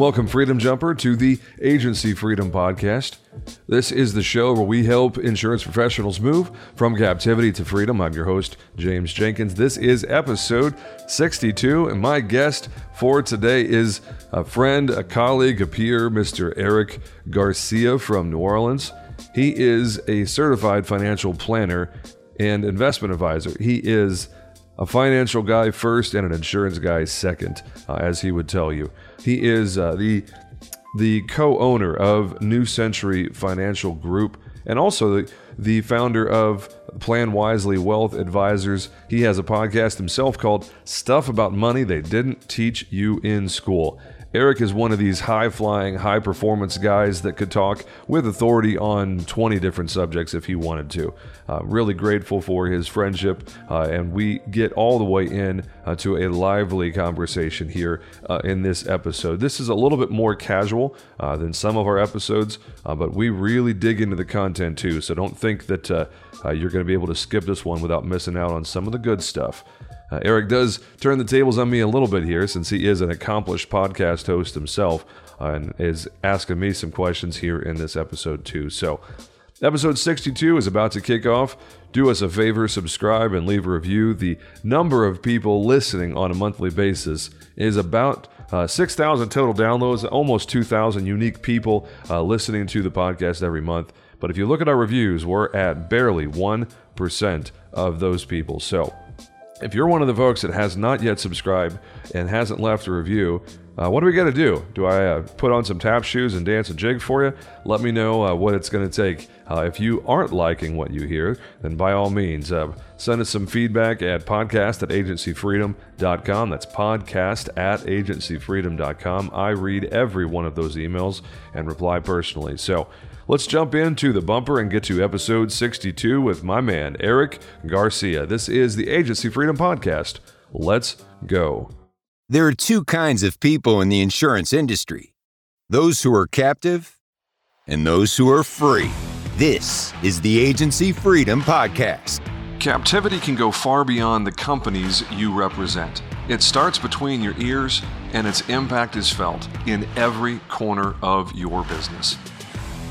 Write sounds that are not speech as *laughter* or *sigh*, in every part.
Welcome, Freedom Jumper, to the Agency Freedom Podcast. This is the show where we help insurance professionals move from captivity to freedom. I'm your host, James Jenkins. This is episode 62, and my guest for today is a friend, a colleague, a peer, Mr. Eric Garcia from New Orleans. He is a certified financial planner and investment advisor. He is a financial guy first and an insurance guy second, uh, as he would tell you. He is uh, the the co-owner of New Century Financial Group and also the, the founder of Plan Wisely Wealth Advisors. He has a podcast himself called Stuff About Money They Didn't Teach You in School. Eric is one of these high flying, high performance guys that could talk with authority on 20 different subjects if he wanted to. Uh, really grateful for his friendship, uh, and we get all the way in uh, to a lively conversation here uh, in this episode. This is a little bit more casual uh, than some of our episodes, uh, but we really dig into the content too, so don't think that you're going to be able to skip this one without missing out on some of the good stuff. Uh, Eric does turn the tables on me a little bit here since he is an accomplished podcast host himself uh, and is asking me some questions here in this episode, too. So, episode 62 is about to kick off. Do us a favor, subscribe, and leave a review. The number of people listening on a monthly basis is about uh, 6,000 total downloads, almost 2,000 unique people uh, listening to the podcast every month. But if you look at our reviews, we're at barely 1% of those people. So, if you're one of the folks that has not yet subscribed and hasn't left a review, uh, what do we got to do? Do I uh, put on some tap shoes and dance a jig for you? Let me know uh, what it's going to take. Uh, if you aren't liking what you hear, then by all means, uh, send us some feedback at podcast at agencyfreedom.com. That's podcast at agencyfreedom.com. I read every one of those emails and reply personally. So Let's jump into the bumper and get to episode 62 with my man, Eric Garcia. This is the Agency Freedom Podcast. Let's go. There are two kinds of people in the insurance industry those who are captive and those who are free. This is the Agency Freedom Podcast. Captivity can go far beyond the companies you represent. It starts between your ears, and its impact is felt in every corner of your business.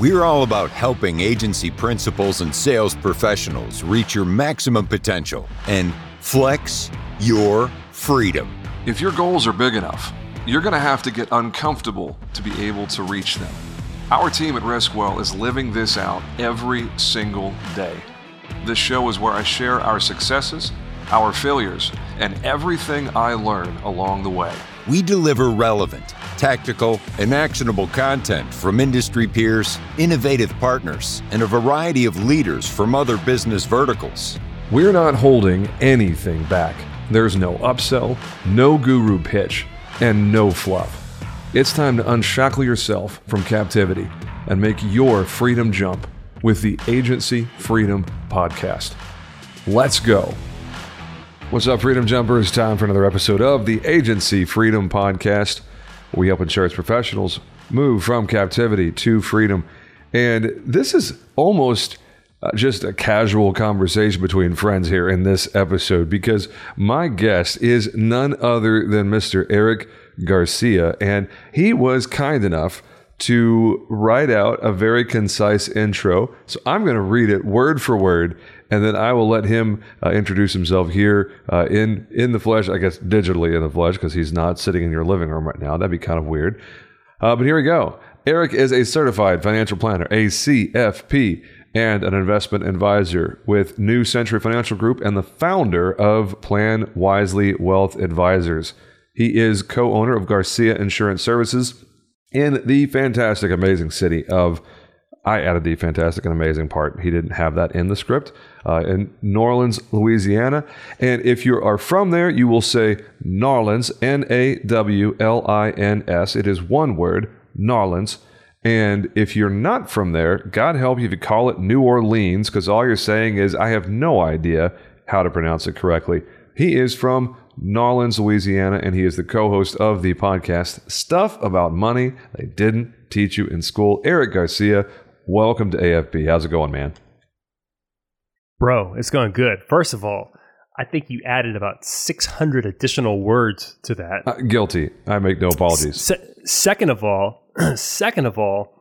We're all about helping agency principals and sales professionals reach your maximum potential and flex your freedom. If your goals are big enough, you're going to have to get uncomfortable to be able to reach them. Our team at Riskwell is living this out every single day. This show is where I share our successes, our failures, and everything I learn along the way. We deliver relevant tactical, and actionable content from industry peers, innovative partners, and a variety of leaders from other business verticals. We're not holding anything back. There's no upsell, no guru pitch, and no fluff. It's time to unshackle yourself from captivity and make your freedom jump with the Agency Freedom Podcast. Let's go. What's up, Freedom Jumpers? Time for another episode of the Agency Freedom Podcast. We help insurance professionals move from captivity to freedom. And this is almost uh, just a casual conversation between friends here in this episode because my guest is none other than Mr. Eric Garcia. And he was kind enough to write out a very concise intro. So I'm going to read it word for word and then I will let him uh, introduce himself here uh, in in the flesh. I guess digitally in the flesh because he's not sitting in your living room right now. That'd be kind of weird. Uh, but here we go. Eric is a certified financial planner, a CFP, and an investment advisor with New Century Financial Group and the founder of Plan Wisely Wealth Advisors. He is co owner of Garcia Insurance Services in the fantastic, amazing city of I added the fantastic and amazing part. He didn't have that in the script. Uh, in New Orleans, Louisiana. And if you are from there, you will say Narlins, N A W L I N S. It is one word, Narlins. And if you're not from there, God help you if you call it New Orleans, because all you're saying is, I have no idea how to pronounce it correctly. He is from Narlins, Louisiana, and he is the co host of the podcast Stuff About Money They Didn't Teach You in School. Eric Garcia, welcome to AFP. How's it going, man? Bro, it's going good. First of all, I think you added about 600 additional words to that. Uh, guilty. I make no apologies. Se- Second of all, *clears throat* second of all,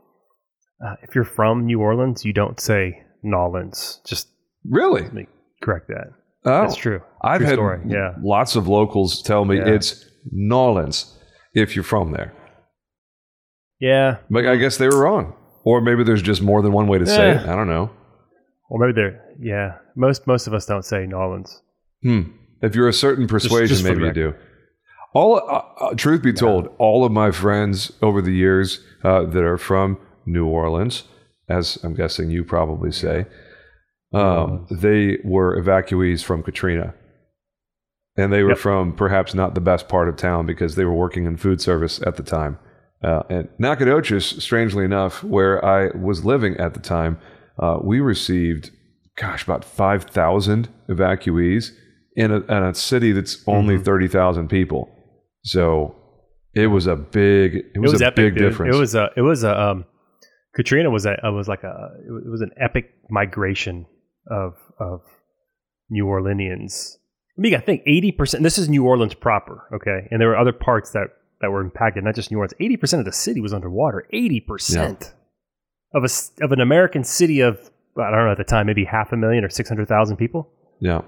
uh, if you're from New Orleans, you don't say Nolans. Just Really? let me correct that. Oh, That's true. I've True had story, yeah. lots of locals tell me Yeah. it's Nolans if you're from there. Yeah. But I guess they were wrong. Or maybe there's just more than one way to say it. I don't know. Or maybe they're yeah. Most most of us don't say Nolans. Hmm. If you're a certain persuasion, just for maybe you do. All, uh, uh, truth be told, all of my friends over the years uh, that are from New Orleans, as I'm guessing you probably say, um, they were evacuees from Katrina, and they were Yep. from perhaps not the best part of town because they were working in food service at the time. Uh, and Nacogdoches, strangely enough, where I was living at the time, uh, we received, gosh, about 5,000 evacuees in a, in a city that's only Mm-hmm. 30,000 people. So it was a big, it was, it was a epic, big dude. difference. It was a it was a um, Katrina was a it was like a it was- it was an epic migration of of New Orleanians. I mean, I think eighty percent. This is New Orleans proper, okay, and there were other parts that that were impacted, not just New Orleans. Eighty percent of the city was underwater. Eighty percent of a of an American city of I don't know at the time maybe half a million or six hundred thousand people. Yeah.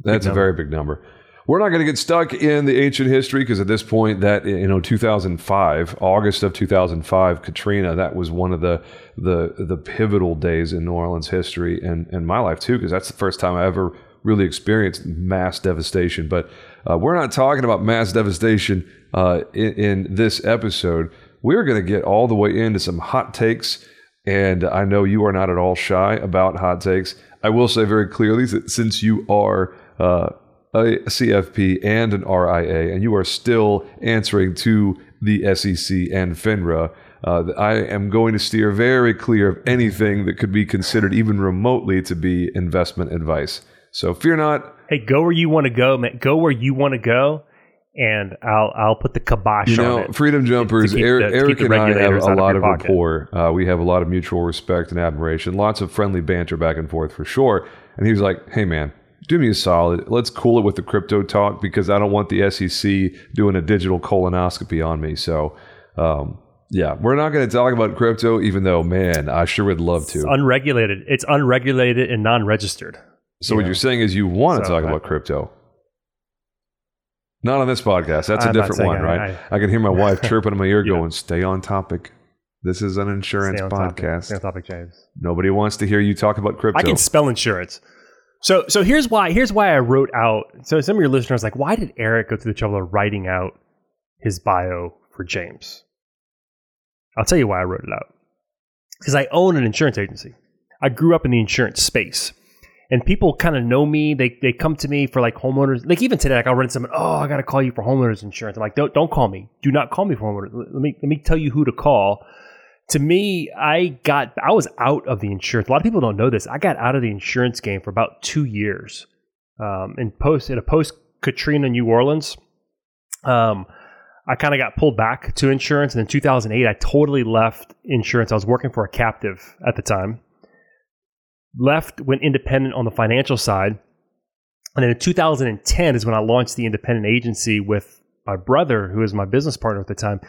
That's a very big number. We're not going to get stuck in the ancient history because at this point, that you know, 2005, August of 2005, Katrina, that was one of the the the pivotal days in New Orleans history and and my life too, because that's the first time I ever really experienced mass devastation. But uh, we're not talking about mass devastation uh, in, in this episode. We're going to get all the way into some hot takes and I know you are not at all shy about hot takes. I will say very clearly that since you are uh, a CFP and an RIA, and you are still answering to the SEC and FINRA, uh, I am going to steer very clear of anything that could be considered even remotely to be investment advice. So fear not. Hey, go where you want to go, man. Go where you want to go, and I'll I'll put the kibosh You on it. Freedom Jumpers, Eric, the- to Eric the and I have a out of lot of rapport. Uh, we have a lot of mutual respect and admiration, lots of friendly banter back and forth for sure. And he was like, hey, man, do me a solid. Let's cool it with the crypto talk because I don't want the SEC doing a digital colonoscopy on me. So, um, yeah, we're not going to talk about crypto, even though, man, I sure would love to. It's unregulated. It's unregulated and non-registered. so, what yeah. you're saying is you want to So, talk I- about crypto? Not on this podcast. That's a I'm not different one, I- right? I, can hear my wife *laughs* chirping in my ear going, stay on topic. This is an insurance on topic. podcast. Stay on topic, James. Nobody wants to hear you talk about crypto. I can spell insurance. So so here's why here's why I wrote out. So some of your listeners like, why did Eric go through the trouble of writing out his bio for James? I'll tell you why I wrote it out. Because I own an insurance agency. I grew up in the insurance space. And people kind of know me. They they come to me for like homeowners. Like even today, like I'll run someone. Oh, I got to call you for homeowners insurance. I'm like, don't don't call me. Do not call me for homeowners. Let me let me tell you who to call to me, I got I was out of the insurance. A lot of people don't know this. I got out of the insurance game for about two years. Um, in post in a post Katrina New Orleans, um, I kind of got pulled back to insurance, and in 2008, I totally left insurance. I was working for a captive at the time. Left, went independent on the financial side, and then in 2010 is when I launched the independent agency with my brother, who was my business partner at the time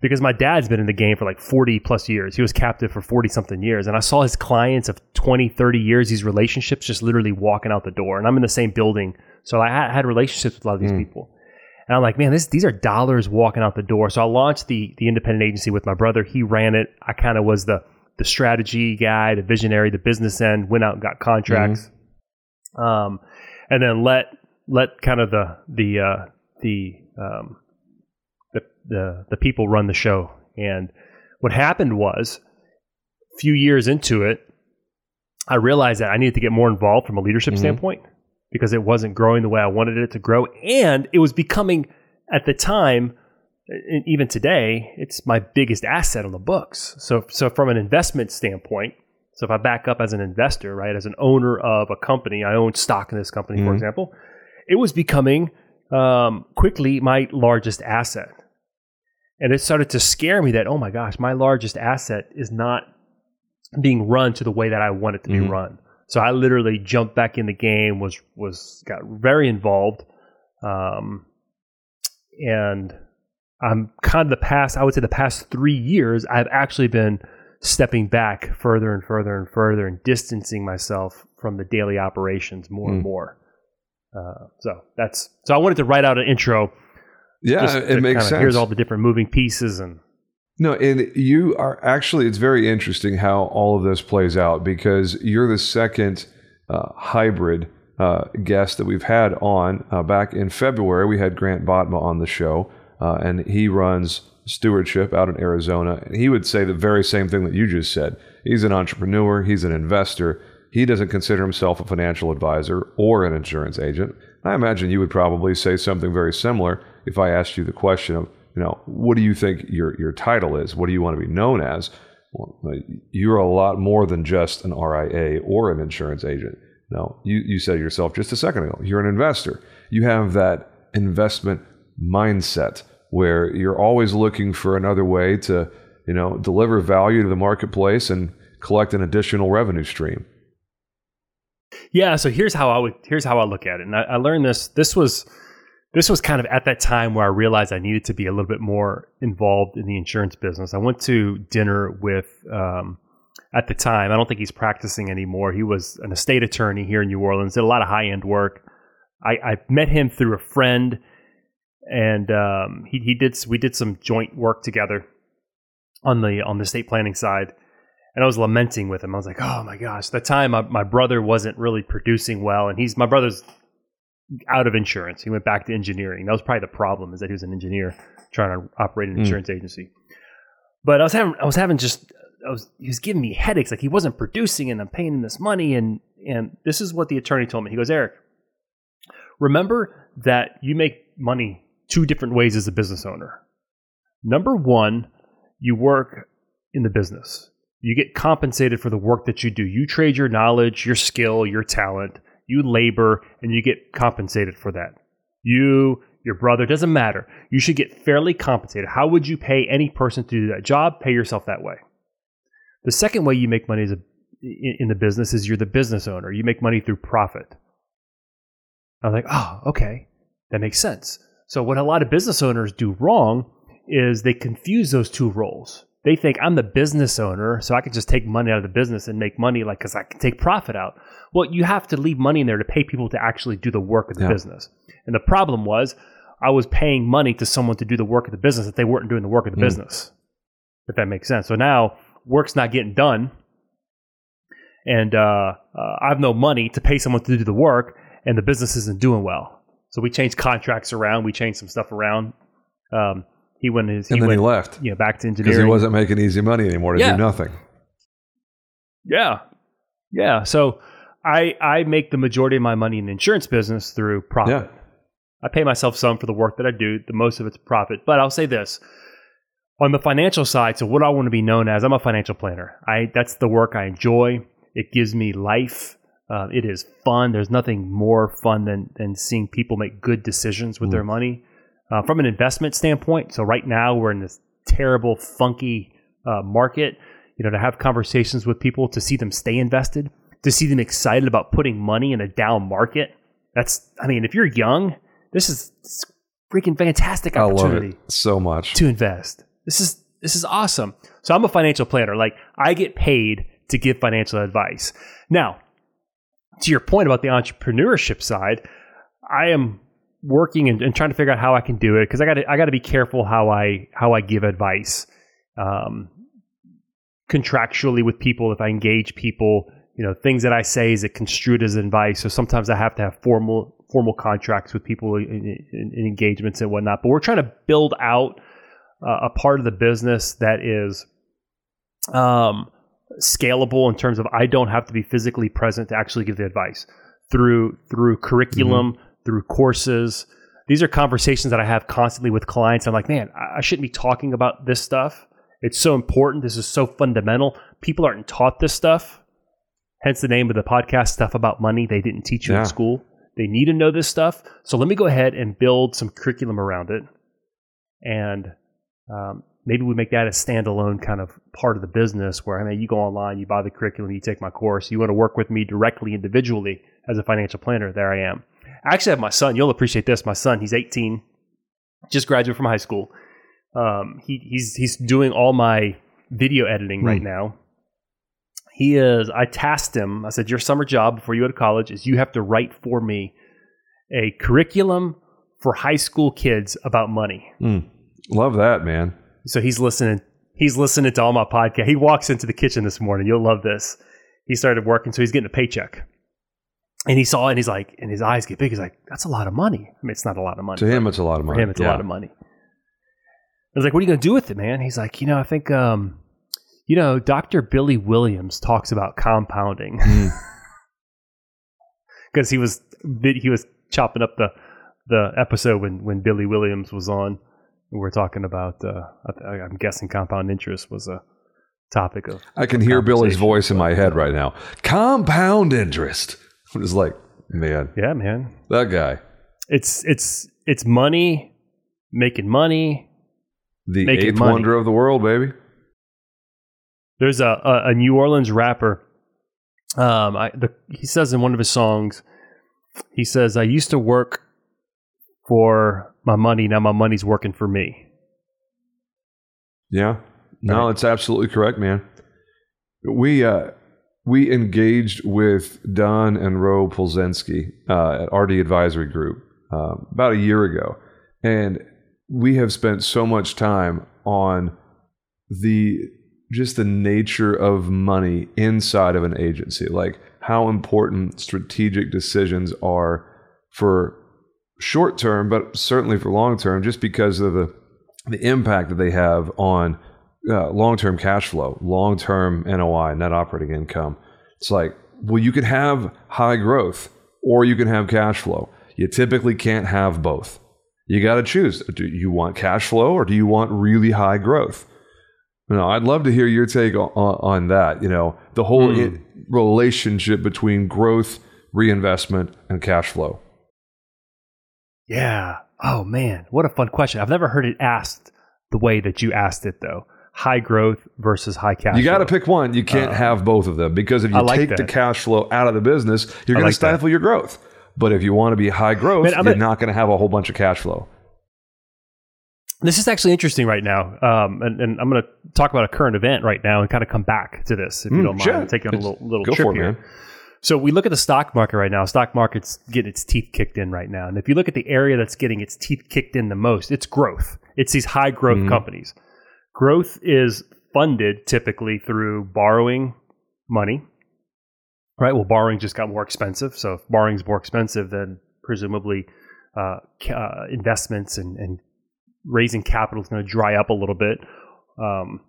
because my dad's been in the game for like 40 plus years. He was captive for 40 something years. And I saw his clients of 20, 30 years, these relationships just literally walking out the door. And I'm in the same building. So I had, had relationships with a lot of these people. And I'm like, man, this, these are dollars walking out the door. So I launched the, the independent agency with my brother. He ran it. I kind of was the, the strategy guy, the visionary, the business end, went out and got contracts. Um, and then let, let kind of the, the, uh, the, um, the, the the people run the show. And what happened was, a few years into it, I realized that I needed to get more involved from a leadership Mhm. standpoint because it wasn't growing the way I wanted it to grow, and it was becoming at the time, and even today, it's my biggest asset on the books. So, so from an investment standpoint. So if I back up as an investor, right, as an owner of a company, I own stock in this company, for Mhm. example, it was becoming um, quickly my largest asset. And it started to scare me that, oh my gosh, my largest asset is not being run to the way that I want it to be Mhm. run. So I literally jumped back in the game, was was got very involved, um, and I'm kind of the past, I would say the past three years, I've actually been stepping back further and further and further and distancing myself from the daily operations more and Mm. more. Uh, so that's so I wanted to write out an intro. Yeah, it makes sense. Here's all the different moving pieces and No, and you are actually, it's very interesting how all of this plays out because you're the second uh, hybrid uh, guest that we've had on. Uh, back in February, we had Grant Botma on the show, uh, and he runs stewardship out in Arizona. And he would say the very same thing that you just said. He's an entrepreneur, he's an investor. He doesn't consider himself a financial advisor or an insurance agent. I imagine you would probably say something very similar if I asked you the question of, you know, what do you think your your title is? What do you want to be known as? Well, uh, you're a lot more than just an RIA or an insurance agent. No, you you said yourself just a second ago. You're an investor. You have that investment mindset where you're always looking for another way to, you know, deliver value to the marketplace and collect an additional revenue stream. Yeah, so here's how I would here's how I look at it. And I, I learned this this was this was kind of at that time where I realized I needed to be a little bit more involved in the insurance business. I went to dinner with um, at the time, I don't think he's practicing anymore. He was an estate attorney here in New Orleans, did a lot of high end work. I, I met him through a friend and um, he, he did we did some joint work together on the on the estate planning side and I was lamenting with him. I was like, "Oh my gosh!" At the time, my, my brother wasn't really producing well, and he's my brother's out of insurance. He went back to engineering. That was probably the problem is that he was an engineer trying to operate an Mm. insurance agency. But I was having I was having just I was he was giving me headaches. Like he wasn't producing, and I'm paying him this money. And and this is what the attorney told me. He goes, Eric, remember that you make money two different ways as a business owner. Number one, you work in the business. You get compensated for the work that you do. You trade your knowledge, your skill, your talent, you labor, and you get compensated for that. You, your brother, doesn't matter. You should get fairly compensated. How would you pay any person to do that job? Pay yourself that way. The second way you make money is a, in the business is you're the business owner. You make money through profit. I was like, oh, okay, that makes sense. So what a lot of business owners do wrong is they confuse those two roles. They think I'm the business owner, so I can just take money out of the business and make money, like because I can take profit out. Well, you have to leave money in there to pay people to actually do the work of the Yeah. business. And the problem was, I was paying money to someone to do the work of the business that they weren't doing the work of the Mm. business. If that makes sense. So now work's not getting done, and uh, uh, I have no money to pay someone to do the work, and the business isn't doing well. So we changed contracts around. We changed some stuff around. Um, he went his, And he then went, he left you know, back to engineering because he wasn't making easy money anymore to Yeah. do nothing. Yeah. Yeah. So I I make the majority of my money in the insurance business through profit. Yeah. I pay myself some for the work that I do. The most of it's profit. But I'll say this. On the financial side, so what I want to be known as, I'm a financial planner. I that's the work I enjoy. It gives me life. Uh, it is fun. There's nothing more fun than than seeing people make good decisions with their money. Uh, from an investment standpoint, so right now we're in this terrible, funky uh, market. You know, to have conversations with people, to see them stay invested, to see them excited about putting money in a down market. That's, I mean, if you're young, this is freaking fantastic I love opportunity it so much. to invest. This is this is awesome. So I'm a financial planner. Like I get paid to give financial advice. Now, to your point about the entrepreneurship side, I am working and, and trying to figure out how I can do it because I got to I got to be careful how I how I give advice um, contractually with people. If I engage people, you know, things that I say is it construed as advice. So sometimes I have to have formal formal contracts with people in, in, in engagements and whatnot. But we're trying to build out uh, a part of the business that is um, scalable in terms of I don't have to be physically present to actually give the advice through through curriculum, through courses. These are conversations that I have constantly with clients. I'm like, man, I shouldn't be talking about this stuff. It's so important. This is so fundamental. People aren't taught this stuff. Hence the name of the podcast, Stuff About Money. They didn't teach you Yeah. in school. They need to know this stuff. So let me go ahead and build some curriculum around it. And um, maybe we make that a standalone kind of part of the business where I mean, you go online, you buy the curriculum, you take my course. You want to work with me directly, individually as a financial planner. There I am. I actually have my son. You'll appreciate this. My son, he's 18, just graduated from high school. Um, he, he's he's doing all my video editing right now. He is. I tasked him. I said, "Your summer job before you go to college is you have to write for me a curriculum for high school kids about money." Love that, man. So he's listening. He's listening to all my podcast. He walks into the kitchen this morning. You'll love this. He started working, so he's getting a paycheck. And he saw it, and he's like, and his eyes get big. He's like, "That's a lot of money." I mean, it's not a lot of money. To him, it's a lot of money. For him, it's Yeah. a lot of money. I was like, "What are you going to do with it, man?" He's like, "You know, I think, um, you know, Doctor Billy Williams talks about compounding *laughs* Mm. because he was he was chopping up the the episode when when Billy Williams was on. We we're talking about. Uh, I- I'm guessing compound interest was a topic of. I can hear Billy's voice in my head right now. Compound interest. I'm just like, man, Yeah, man. that guy. It's it's it's money, making money. The Making eighth money. wonder of the world, baby. There's a, a, a New Orleans rapper. Um, I, the, he says in one of his songs, he says, "I used to work for my money. Now my money's working for me." Yeah. No, Right. it's absolutely correct, man. We uh we engaged with Don and Ro Polzinski uh, at RD Advisory Group uh, about a year ago, and we have spent so much time on the just the nature of money inside of an agency, like how important strategic decisions are for short term, but certainly for long term, just because of the the impact that they have on uh, long term cash flow, long term NOI, net operating income. It's like, well, you can have high growth or you can have cash flow. You typically can't have both. You got to choose. Do you want cash flow or do you want really high growth? You know, I'd love to hear your take on, on that. You know, the whole i- relationship between growth, reinvestment, and cash flow. Yeah. Oh man, what a fun question. I've never heard it asked the way that you asked it though. High growth versus high cash. You got to pick one. You can't have both of them because if you Uh, like take the cash flow out of the business, you're going like to stifle your growth. But if you want to be high growth, Man, you're a- not going to have a whole bunch of cash flow. This is actually interesting right now, um, and, and I'm going to talk about a current event right now and kind of come back to this if you Mm, don't mind. sure. On a little, little trip for it, here. man. So we look at the stock market right now. Stock market's getting its teeth kicked in right now, and if you look at the area that's getting its teeth kicked in the most, it's growth. It's these high growth Mhm. companies. Growth is funded typically through borrowing money, right? Well, borrowing just got more expensive. So if borrowing's more expensive, then presumably uh, uh, investments and, and raising capital is going to dry up a little bit. Um,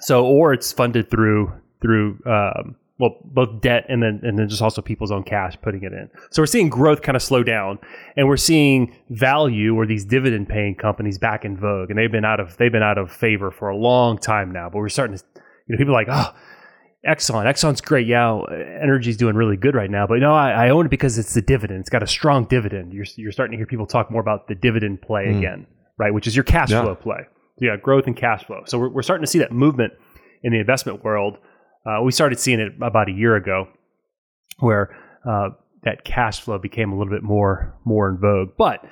so, or it's funded through through um, well, both debt and then and then just also people's own cash putting it in. So we're seeing growth kind of slow down, and we're seeing value or these dividend paying companies back in vogue, and they've been out of they've been out of favor for a long time now. But we're starting to, you know, people are like, oh, Exxon, Exxon's great, yeah, energy's doing really good right now, but no, I, I own it because it's the dividend. It's got a strong dividend. You're you're starting to hear people talk more about the dividend play Mm. again, right? Which is your cash Yeah. flow play. Yeah, growth and cash flow. So we're, we're starting to see that movement in the investment world. Uh, we started seeing it about a year ago, where uh, that cash flow became a little bit more more in vogue. But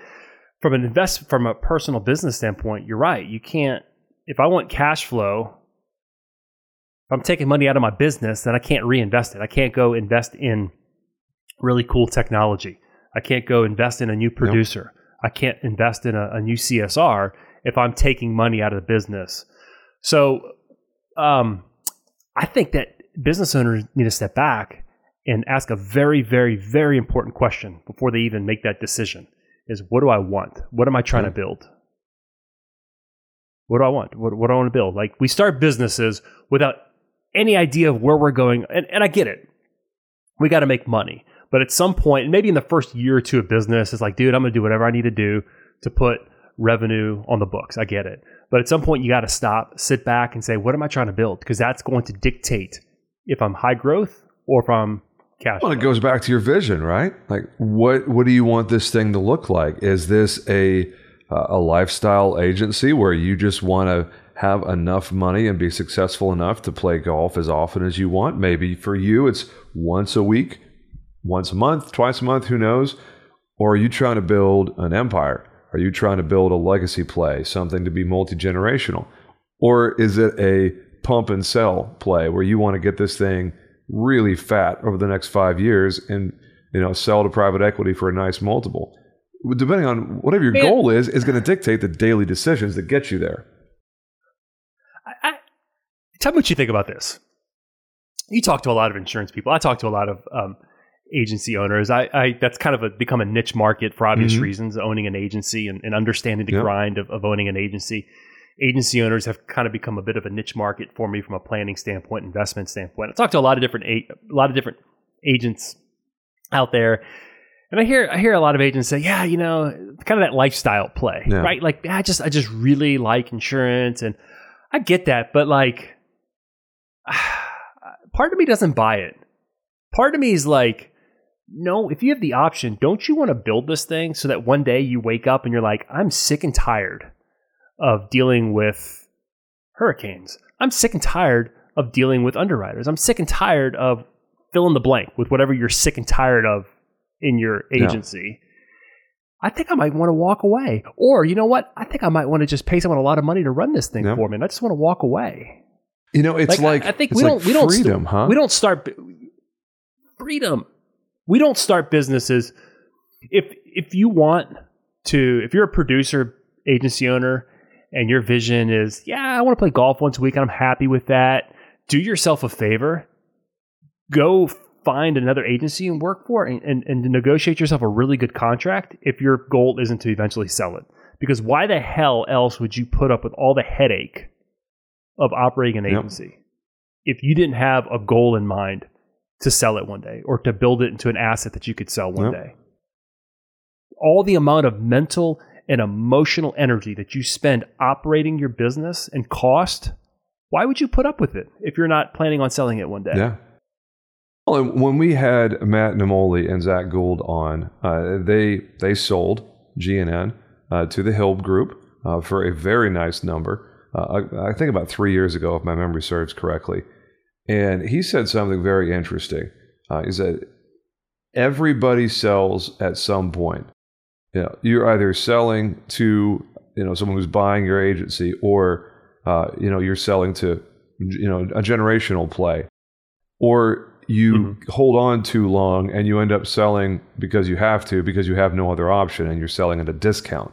from an invest from a personal business standpoint, you're right. You can't. If I want cash flow, if I'm taking money out of my business, then I can't reinvest it. I can't go invest in really cool technology. I can't go invest in a new producer. I can't invest in a, a new CSR if I'm taking money out of the business. So, um, I think that business owners need to step back and ask a very, very, very important question before they even make that decision: Is what do I want? What am I trying to build? What do I want? What, what do I want to build? Like we start businesses without any idea of where we're going, and, and I get it. We got to make money, but at some point, maybe in the first year or two of business, it's like, dude, I'm going to do whatever I need to do to put revenue on the books. I get it, but at some point, you got to stop, sit back, and say, what am I trying to build? Because that's going to dictate if I'm high growth or if I'm cash. Well, it goes back to your vision, right? Like, what what do you want this thing to look like? Is this a uh, a lifestyle agency where you just want to have enough money and be successful enough to play golf as often as you want? Maybe for you, it's once a week, once a month, twice a month, who knows? Or are you trying to build an empire Are you trying to build a legacy play, something to be multi generational? Or is it a pump and sell play where you want to get this thing really fat over the next five years and you know sell to private equity for a nice multiple? Depending on whatever your goal is, is going to dictate the daily decisions that get you there. I, I, tell me what you think about this. You talk to a lot of insurance people. I talk to a lot of um, agency owners. I, I that's kind of a, become a niche market for obvious Mhm. reasons. Owning an agency and, and understanding the Yep. grind of, of owning an agency. Agency owners have kind of become a bit of a niche market for me from a planning standpoint, investment standpoint. I talk to a lot of different a, a lot of different agents out there, and I hear I hear a lot of agents say, "Yeah, you know, kind of that lifestyle play, Yeah. right? Like, I just I just really like insurance, and I get that, but like, *sighs* part of me doesn't buy it. Part of me is like, no, if you have the option, don't you want to build this thing so that one day you wake up and you're like, I'm sick and tired of dealing with hurricanes. I'm sick and tired of dealing with underwriters. I'm sick and tired of fill in the blank with whatever you're sick and tired of in your Yeah. agency. I think I might want to walk away. Or you know what? I think I might want to just pay someone a lot of money to run this thing Yeah. for me. And I just want to walk away. You know, it's like, I, I think we like don't we don't freedom, st- huh? We don't start freedom. We don't start businesses if if you want to if you're a producer agency owner and your vision is yeah I want to play golf once a week and I'm happy with that. Do yourself a favor. Go find another agency and work for it and, and, and negotiate yourself a really good contract if your goal isn't to eventually sell it. Because why the hell else would you put up with all the headache of operating an Yep. agency if you didn't have a goal in mind to sell it one day or to build it into an asset that you could sell one Yep. day? All the amount of mental and emotional energy that you spend operating your business and cost, why would you put up with it if you're not planning on selling it one day? Yeah. Well, when we had Matt Namoli and Zach Gould on, uh, they they sold GNN uh, to the Hilb Group uh, for a very nice number. Uh, I, I think about three years ago, if my memory serves correctly. And he said something very interesting. Uh, he said, "Everybody sells at some point. You know, you're either selling to you know someone who's buying your agency, or uh, you know you're selling to you know a generational play, or you Mhm. hold on too long and you end up selling because you have to because you have no other option and you're selling at a discount.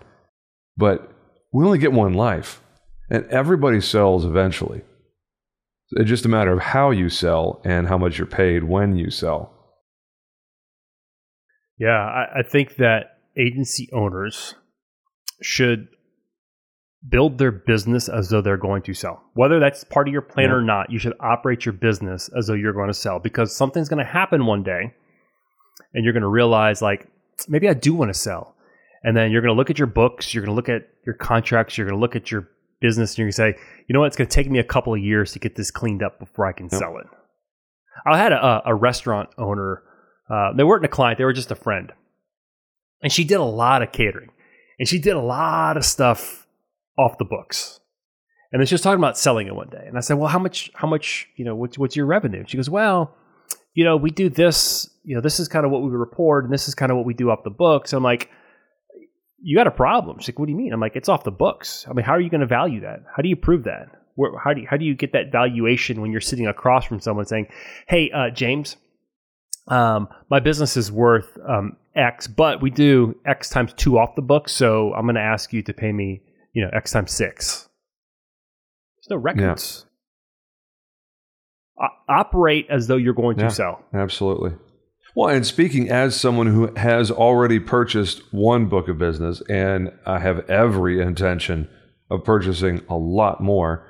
But we only get one life, and everybody sells eventually. It's just a matter of how you sell and how much you're paid when you sell. Yeah, I, I think that agency owners should build their business as though they're going to sell. Whether that's part of your plan Yeah. or not, you should operate your business as though you're going to sell because something's going to happen one day and you're going to realize, like, maybe I do want to sell. And then you're going to look at your books, you're going to look at your contracts, you're going to look at your business, and you're going to say, you know what, it's going to take me a couple of years to get this cleaned up before I can Yep. sell it. I had a, a restaurant owner, uh, they weren't a client, they were just a friend. And she did a lot of catering and she did a lot of stuff off the books. And then she was talking about selling it one day and i said well how much how much you know what's, what's your revenue? She goes well you know we do this you know this is kind of what we report and this is kind of what we do off the books. I'm like you got a problem she's like what do you mean i'm like it's off the books i mean how are you going to value that how do you prove that Where, how, do you, how do you get that valuation when you're sitting across from someone saying hey uh, james um, my business is worth um, X, but we do X times two off the books, so I'm going to ask you to pay me, you know, X times six. There's no records. O- operate as though you're going to sell. Absolutely. Well, and speaking as someone who has already purchased one book of business, and I have every intention of purchasing a lot more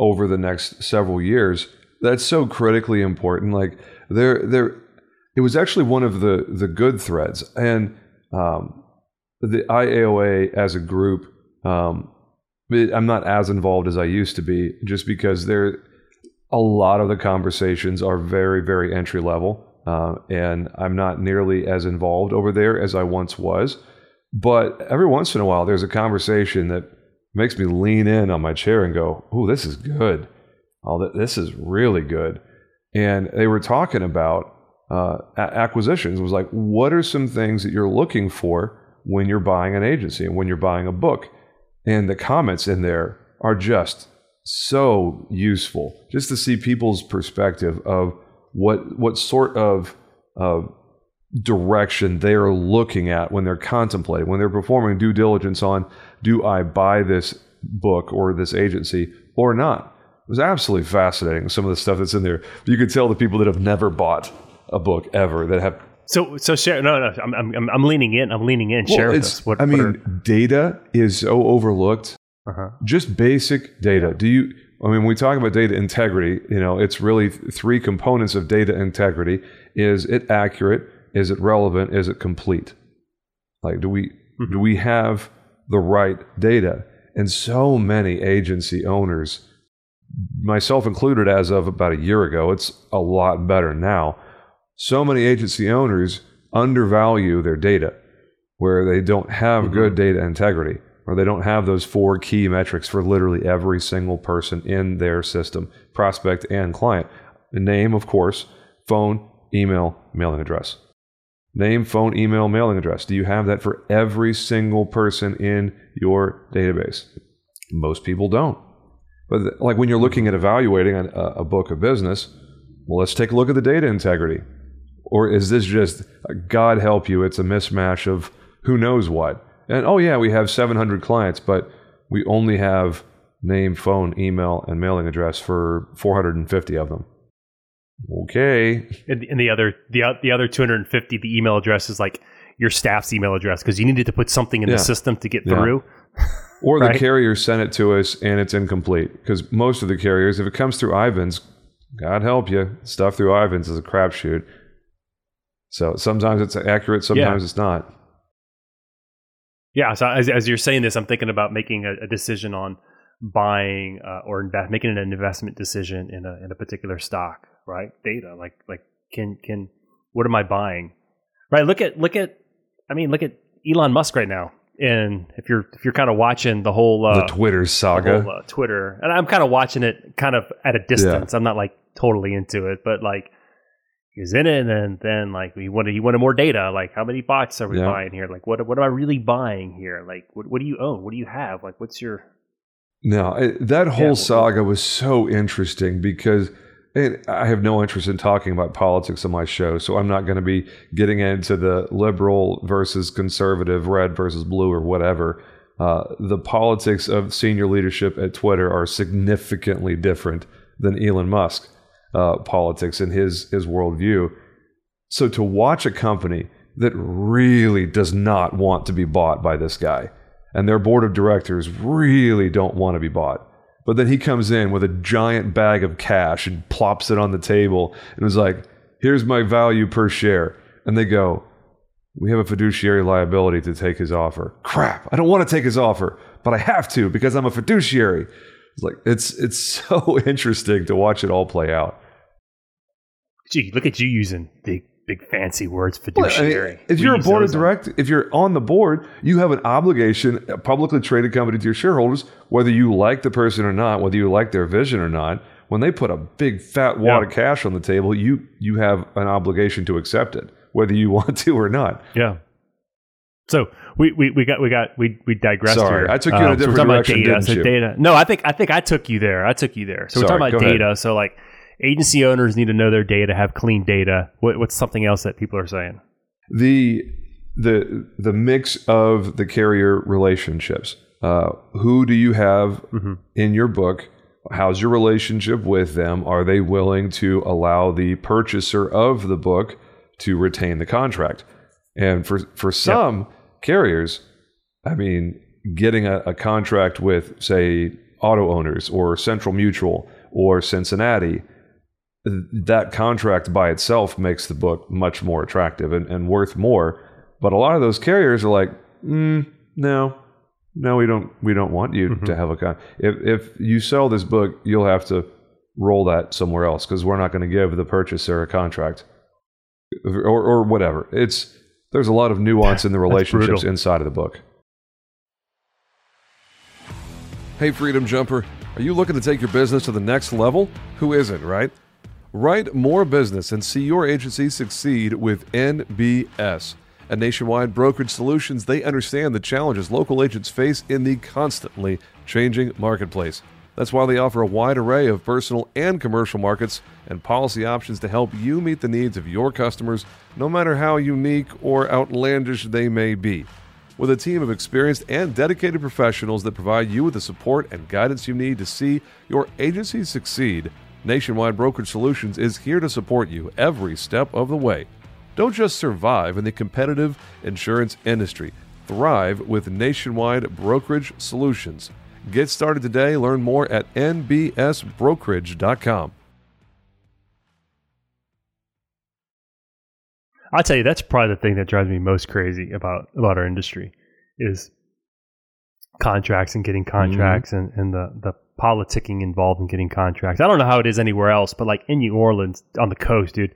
over the next several years, that's so critically important. Like there, there, it was actually one of the the good threads, and um, the IAOA as a group. Um, I'm not as involved as I used to be, just because there a lot of the conversations are very, very entry level. Uh, and I'm not nearly as involved over there as I once was. But every once in a while, there's a conversation that makes me lean in on my chair and go, Oh, this is good. Oh, this is really good. And they were talking about uh, acquisitions. It was like, what are some things that you're looking for when you're buying an agency and when you're buying a book. And the comments in there are just so useful just to see people's perspective of what what sort of uh, direction they are looking at when they're contemplating when they're performing due diligence on do I buy this book or this agency or not. It was absolutely fascinating some of the stuff that's in there. You could tell the people that have never bought a book ever that have so so share no no I'm I'm, I'm leaning in I'm leaning in share with us. What, I mean, are, data is so overlooked. Uh-huh. Just basic data. Do you? I mean, when we talk about data integrity, you know, it's really three components of data integrity: is it accurate? Is it relevant? Is it complete? Like, do we mm-hmm. do we have the right data? And so many agency owners, myself included, as of about a year ago, it's a lot better now so many agency owners undervalue their data where they don't have mm-hmm. good data integrity or they don't have those four key metrics for literally every single person in their system, prospect and client. The name, of course, phone, email, mailing address. Name, phone, email, mailing address. Do you have that for every single person in your database? Most people don't. But like when you're looking at evaluating a, a book of business, well, let's take a look at the data integrity. Or is this just, God help you, it's a mismatch of who knows what? And oh, yeah, we have 700 clients, but we only have name, phone, email, and mailing address for 450 of them. Okay. And, and the other the the other 250, the email address is like your staff's email address because you needed to put something in yeah. the system to get yeah. through. or *laughs* right? the carrier sent it to us and it's incomplete because most of the carriers, if it comes through Ivans, God help you, stuff through Ivans is a crapshoot. So sometimes it's accurate, sometimes yeah. it's not. Yeah. So as, as, you're saying this, I'm thinking about making a, a decision on buying uh, or invest, making an investment decision in a in a particular stock. Right? Data, like like can can what am I buying? Right. Look at look at. I mean, look at Elon Musk right now. And if you're if you're kind of watching the whole uh, the Twitter saga, whole, uh, Twitter, and I'm kind of watching it kind of at a distance. Yeah. I'm not like totally into it, but like is in it, and then, then like we wanted he wanted more data. Like how many bots are we yeah. buying here? Like what what am I really buying here? Like what what do you own? What do you have? Like what's your no, that whole yeah, saga was so interesting because I have no interest in talking about politics on my show, so I'm not going to be getting into the liberal versus conservative, red versus blue, or whatever. Uh, the politics of senior leadership at Twitter are significantly different than Elon Musk uh, politics and his his worldview. So to watch a company that really does not want to be bought by this guy, and their board of directors really don't want to be bought. But then he comes in with a giant bag of cash and plops it on the table and is like, here's my value per share. And they go, we have a fiduciary liability to take his offer. Crap, I don't want to take his offer, but I have to because I'm a fiduciary. It's like it's it's *laughs* so interesting to watch it all play out. Gee, look at you using big big fancy words fiduciary. Well, I mean, if you're a board of direct, if you're on the board, you have an obligation, a publicly traded company to your shareholders, whether you like the person or not, whether you like their vision or not. When they put a big fat wad yeah. of cash on the table, you you have an obligation to accept it, whether you *laughs* want to or not. Yeah. So we, we, we got we got we we digressed Sorry, here. I took you in a um, different so direction. Data, so data. No, I think I think I took you there. I took you there. So Sorry, we're talking about data. Ahead. So like agency owners need to know their data, have clean data. What, what's something else that people are saying? The the the mix of the carrier relationships. Uh, who do you have mm-hmm. in your book? How's your relationship with them? Are they willing to allow the purchaser of the book to retain the contract? And for for some, yep carriers, I mean, getting a, a contract with, say, auto owners or Central Mutual or Cincinnati, that contract by itself makes the book much more attractive and, and worth more. But a lot of those carriers are like, mm, no, no, we don't, we don't want you mm-hmm. to have a con. If if you sell this book, you'll have to roll that somewhere else because we're not going to give the purchaser a contract or or whatever. It's there's a lot of nuance in the *laughs* relationships inside of the book. Hey, Freedom Jumper, are you looking to take your business to the next level? Who isn't, right? Write more business and see your agency succeed with NBS. At Nationwide Brokerage Solutions, they understand the challenges local agents face in the constantly changing marketplace. That's why they offer a wide array of personal and commercial markets and policy options to help you meet the needs of your customers, no matter how unique or outlandish they may be. With a team of experienced and dedicated professionals that provide you with the support and guidance you need to see your agency succeed, Nationwide Brokerage Solutions is here to support you every step of the way. Don't just survive in the competitive insurance industry, thrive with Nationwide Brokerage Solutions. Get started today. Learn more at nbsbrokerage.com. I'll tell you, that's probably the thing that drives me most crazy about about our industry is contracts and getting contracts mm-hmm. and, and the, the politicking involved in getting contracts. I don't know how it is anywhere else, but like in New Orleans on the coast, dude,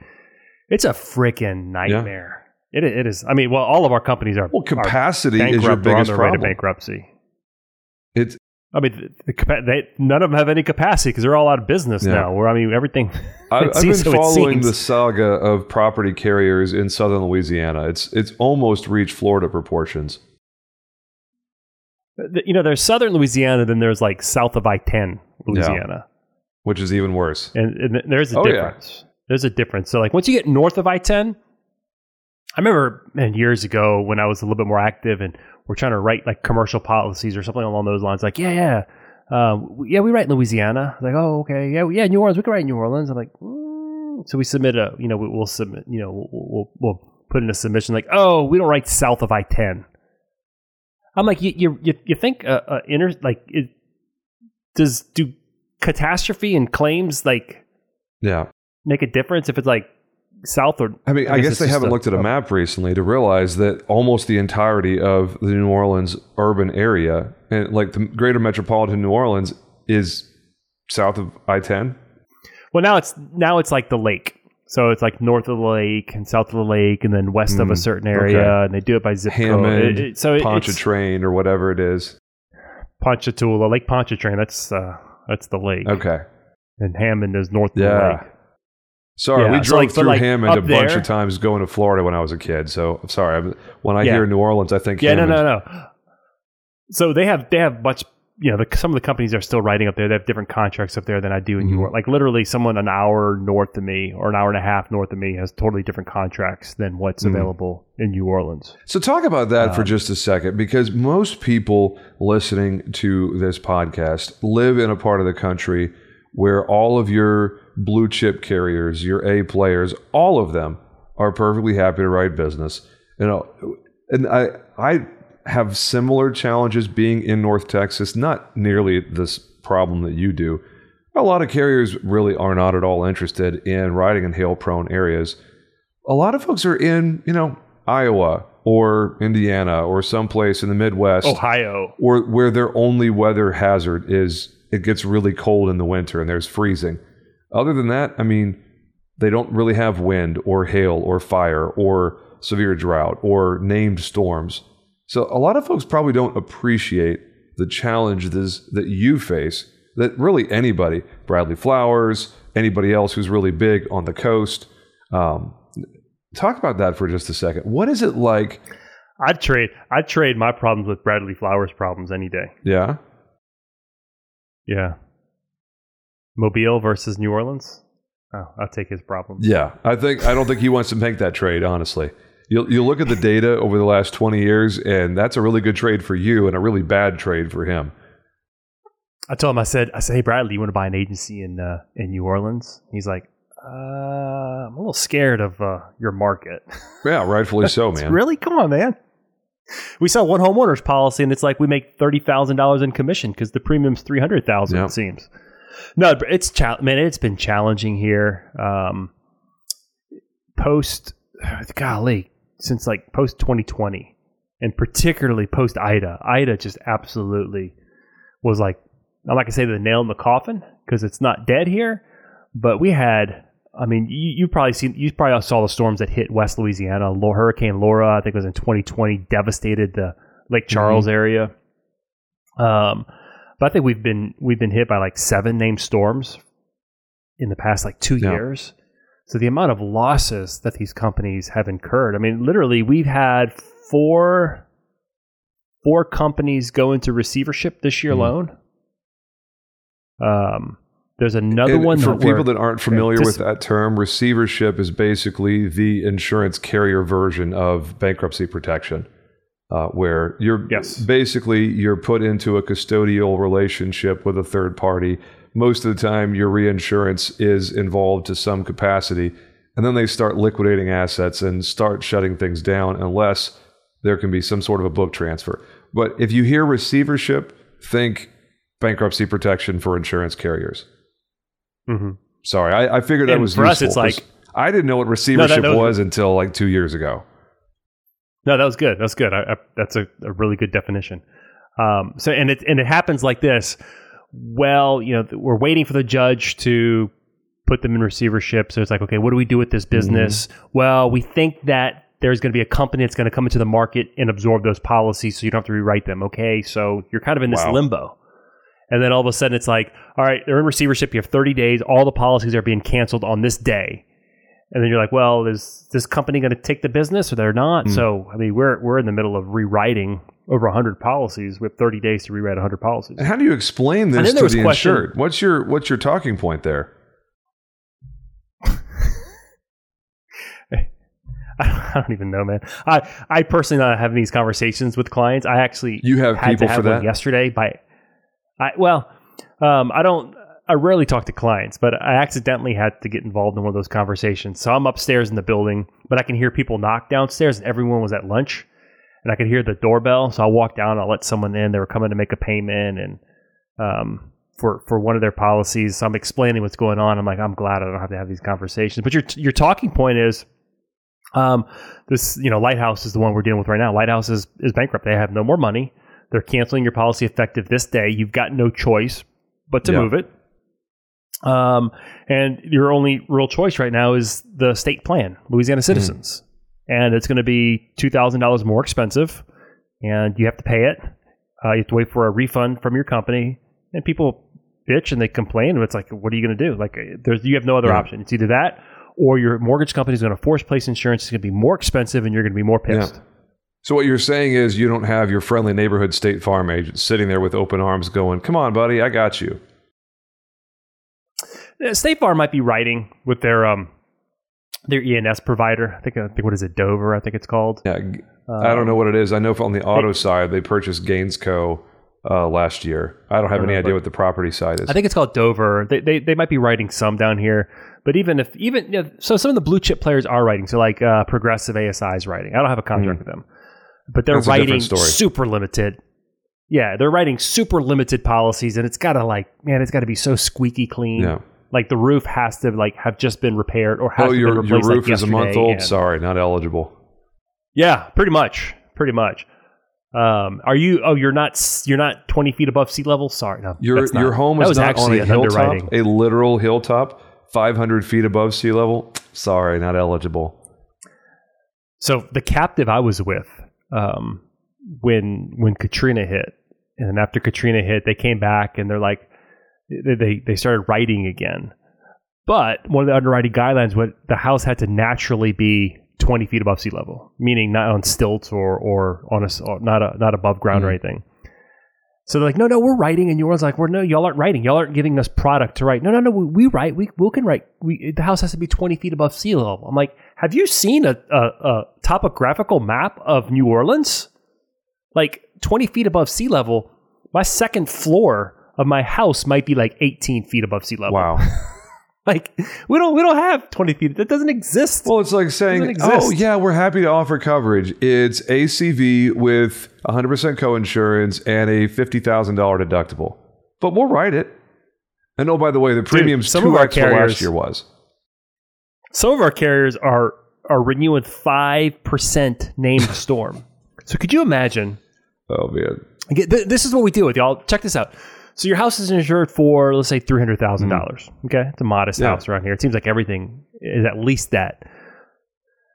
it's a freaking nightmare. It, it is. I mean, well, all of our companies are Well, capacity are is your biggest their way to problem. bankruptcy. It's I mean, the, the, they, none of them have any capacity because they're all out of business Yeah. now. Where I mean, everything. *laughs* *laughs* I, it I've been seems- so it following the saga of property carriers in southern Louisiana. It's it's almost reached Florida proportions. You know, there's southern Louisiana, then there's like south of I 10 Louisiana. which is even worse. And, and there's a Oh, yeah. difference. There's a difference. So, like, once you get north of I 10, I remember man, years ago when I was a little bit more active and we're trying to write like commercial policies or something along those lines. Like, yeah, yeah. Um, w- yeah, we write in Louisiana. Like, oh, okay. Yeah, yeah, New Orleans. We can write in New Orleans. I'm like, mm. so we submit a, you know, we, we'll submit, you know, we'll, we'll, we'll put in a submission like, oh, we don't write south of I 10. I'm like, you, you, you, you think, uh, uh, inter, like, it, does, do catastrophe and claims like Yeah. make a difference if it's like south or I mean, I, guess it's they haven't looked at a map recently to realize that almost the entirety of the New Orleans urban area, and like the greater metropolitan New Orleans, is south of I 10. well now it's now it's like the lake so it's like north of the lake and south of the lake and then west of a Mm, certain area okay. and they do it by zip Hammond, code It- it- so it, it's Pontchartrain, or whatever it is. Ponchatoula Lake Pontchartrain that's uh that's the lake Okay. and Hammond is north of the Yeah. lake Sorry, Yeah, we drove like, through like, Hammond a bunch there- of times going to Florida when I was a kid. So I'm sorry. When I Yeah. hear New Orleans, I think yeah no Hammond. no no so they have they have much you know the, some of the companies are still writing up there they have different contracts up there than I do in New Mhm. York like literally someone an hour north of me or an hour and a half north of me has totally different contracts than what's Mhm. available in New Orleans So talk about that for Um, just a second, because most people listening to this podcast live in a part of the country where all of your blue chip carriers, your A players, all of them are perfectly happy to write business. You know, and I I have similar challenges being in North Texas, not nearly this problem that you do. A lot of carriers really are not at all interested in riding in hail prone areas a lot of folks are in, you know, Iowa or Indiana or someplace in the Midwest Ohio or where their only weather hazard is it gets really cold in the winter and there's freezing. Other than that, I mean, they don't really have wind or hail or fire or severe drought or named storms. So a lot of folks probably don't appreciate the challenges that you face that really anybody, Bradley Flowers, anybody else who's really big on the coast, um, talk about that for just a second. What is it like? I'd trade I'd trade my problems with Bradley Flowers' problems any day. Yeah. Yeah. Mobile versus New Orleans. Oh, I'll take his problem. Yeah, I think I don't think he wants to make that trade. Honestly, you you look at the data over the last twenty years, and that's a really good trade for you, and a really bad trade for him. I told him I said I said, Hey Bradley, you want to buy an agency in uh, in New Orleans? He's like, uh, I'm a little scared of uh, your market. *laughs* Yeah, rightfully so, man. Really? Come on, man. We sell one homeowners policy, and it's like we make thirty thousand dollars in commission because the premium's three hundred thousand. Yep. It seems. No, it's chal- man. It's been challenging here. Um, post, *sighs* golly, since like post twenty twenty, and particularly post Ida. Ida just absolutely was like I'm not gonna say the nail in the coffin because it's not dead here, but we had. I mean, you, you probably seen you probably saw the storms that hit West Louisiana. Hurricane Laura, I think it was in 2020, devastated the Lake Charles area. Um, but I think we've been we've been hit by like seven named storms in the past like two Yeah. years. So the amount of losses that these companies have incurred. I mean, literally, we've had four four companies go into receivership this year Mhm. alone. Um, there's another And one for that people that aren't familiar with that term, receivership is basically the insurance carrier version of bankruptcy protection, uh, where you're Yes. basically you're put into a custodial relationship with a third party. Most of the time, your reinsurance is involved to some capacity, and then they start liquidating assets and start shutting things down unless there can be some sort of a book transfer. But if you hear receivership, think bankruptcy protection for insurance carriers. Mhm. Sorry, I, I figured that And was for us, it's like- I didn't know what receivership no. was until like two years ago. No, that was good. That's good. I, I, that's a, a really good definition. Um, so, and it and it happens like this. Well, you know, we're waiting for the judge to put them in receivership. So it's like, okay, what do we do with this business? Well, we think that there's going to be a company that's going to come into the market and absorb those policies, so you don't have to rewrite them. Okay, so you're kind of in this Wow. limbo. And then all of a sudden, it's like, all right, they're in receivership. You have 30 days. All the policies are being canceled on this day. And then you're like, well, is this company going to take the business or they're not? Mm. So, I mean, we're we're in the middle of rewriting over 100 policies. We have 30 days to rewrite 100 policies. And how do you explain And this then there to the question- insured? What's your what's your talking point there? *laughs* I don't, even know, man. I I personally not having these conversations with clients. I actually You have had people to have for one that? yesterday. By I well, um, I don't. I rarely talk to clients, but I accidentally had to get involved in one of those conversations. So I'm upstairs in the building, but I can hear people knock downstairs, and everyone was at lunch, and I could hear the doorbell. So I'll walk down. I'll let someone in. They were coming to make a payment, and um, for for one of their policies. So I'm explaining what's going on. I'm like, I'm glad I don't have to have these conversations. But your your talking point is, um, this you know, Lighthouse is the one we're dealing with right now. Lighthouse is is bankrupt. They have no more money. They're canceling your policy effective this day. You've got no choice but to Yeah. move it. Um, and your only real choice right now is the state plan, Louisiana citizens, and it's going to be two thousand dollars more expensive, and you have to pay it. Uh, you have to wait for a refund from your company, and people bitch and they complain, and it's like, what are you going to do? Like, uh, there's you have no other Yeah. option. It's either that or your mortgage company is going to force place insurance. It's going to be more expensive, and you're going to be more pissed. So what you're saying is you don't have your friendly neighborhood State Farm agent sitting there with open arms, going, "Come on, buddy, I got you." Uh, State Farm might be writing with their um their ENS provider. I think I think what is it Dover? I think it's called. Yeah, g- I don't know what it is. I know on the auto side they purchased Gainsco uh, last year. I don't have don't any know, idea what the property side is. I think it's called Dover. They, they they might be writing some down here, but even if even you know, so, some of the blue chip players are writing. So like uh, Progressive ASI is writing. I don't have a contract with them, but they're. That's writing super limited. Yeah, they're writing super limited policies, and it's got to like man, it's got to be so squeaky clean. Yeah. Like the roof has to like have just been repaired or has oh, to your been your replaced roof like, is a month old. and- Sorry, not eligible. Yeah, pretty much, pretty much. Um, are you? Oh, you're not. You're not 20 feet above sea level. Sorry, no. Your not. your home is not on actually a hilltop, a literal hilltop, 500 feet above sea level. Sorry, not eligible. So the captive I was with, um, when when Katrina hit, and after Katrina hit, they came back and they're like, they they, started writing again. But one of the underwriting guidelines was the house had to naturally be 20 feet above sea level, meaning not on stilts or or on a or not a, not above ground or Mhm. anything. So they're like, no, no, we're writing, and yours like, we're no, y'all aren't writing. Y'all aren't giving us product to write. No, no, no, we, we write. We we can write. We the house has to be twenty feet above sea level. I'm like, have you seen a, a, a topographical map of New Orleans? Like twenty feet above sea level. My second floor of my house might be like eighteen feet above sea level. Wow. *laughs* Like we don't we don't have twenty feet. That doesn't exist. Well, it's like saying, "Oh yeah, we're happy to offer coverage. It's ACV with 100% co-insurance and a $50,000 deductible, but we'll write it." And oh, by the way, the premiums some two of our x what carriers- last year was. Some of our carriers are are renewing five percent named *laughs* storm. So could you imagine? Oh man, this is what we deal with, y'all. Check this out. So your house is insured for let's say three hundred thousand dollars. Okay, it's a modest Yeah. house around here. It seems like everything is at least that.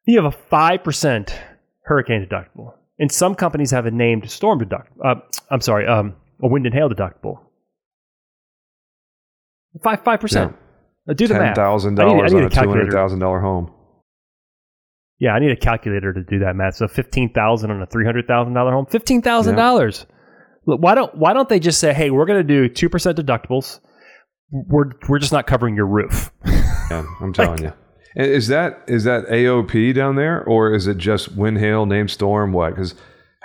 You have a five percent hurricane deductible, and some companies have a named storm deductible. Uh, I'm sorry, um, a wind and hail deductible. Five five percent. Uh, Do the ten math. thousand need- I dollars on a a two hundred thousand dollar home. Yeah, I need a calculator to do that math. So fifteen thousand on a three hundred thousand dollar home, fifteen thousand dollars. Why don't Why don't they just say, "Hey, we're going to do two percent deductibles. We're we're just not covering your roof." *laughs* Yeah, I'm telling you. Is that is that AOP down there, or is it just wind, hail, name, storm, what? Because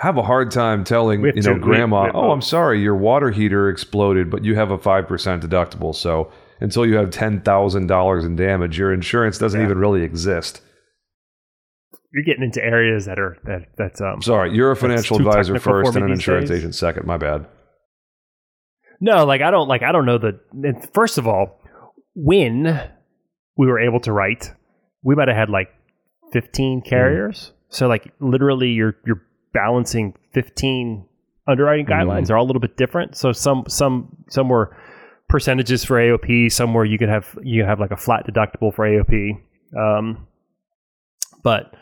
I have a hard time telling you know we- grandma, oh. I'm sorry, your water heater exploded, but you have a five percent deductible, so until you have ten thousand dollars in damage, your insurance doesn't Yeah. even really exist. You're getting into areas that are that that's um. Sorry, you're a financial advisor first and an insurance days. agent second. My bad. No, like I don't like I don't know the. First of all, when we were able to write, we might have had like 15 carriers. So like literally, you're you're balancing 15 underwriting guidelines. They're all a little bit different. So some some some were percentages for AOP. Some where you could have you have like a flat deductible for AOP. Um, but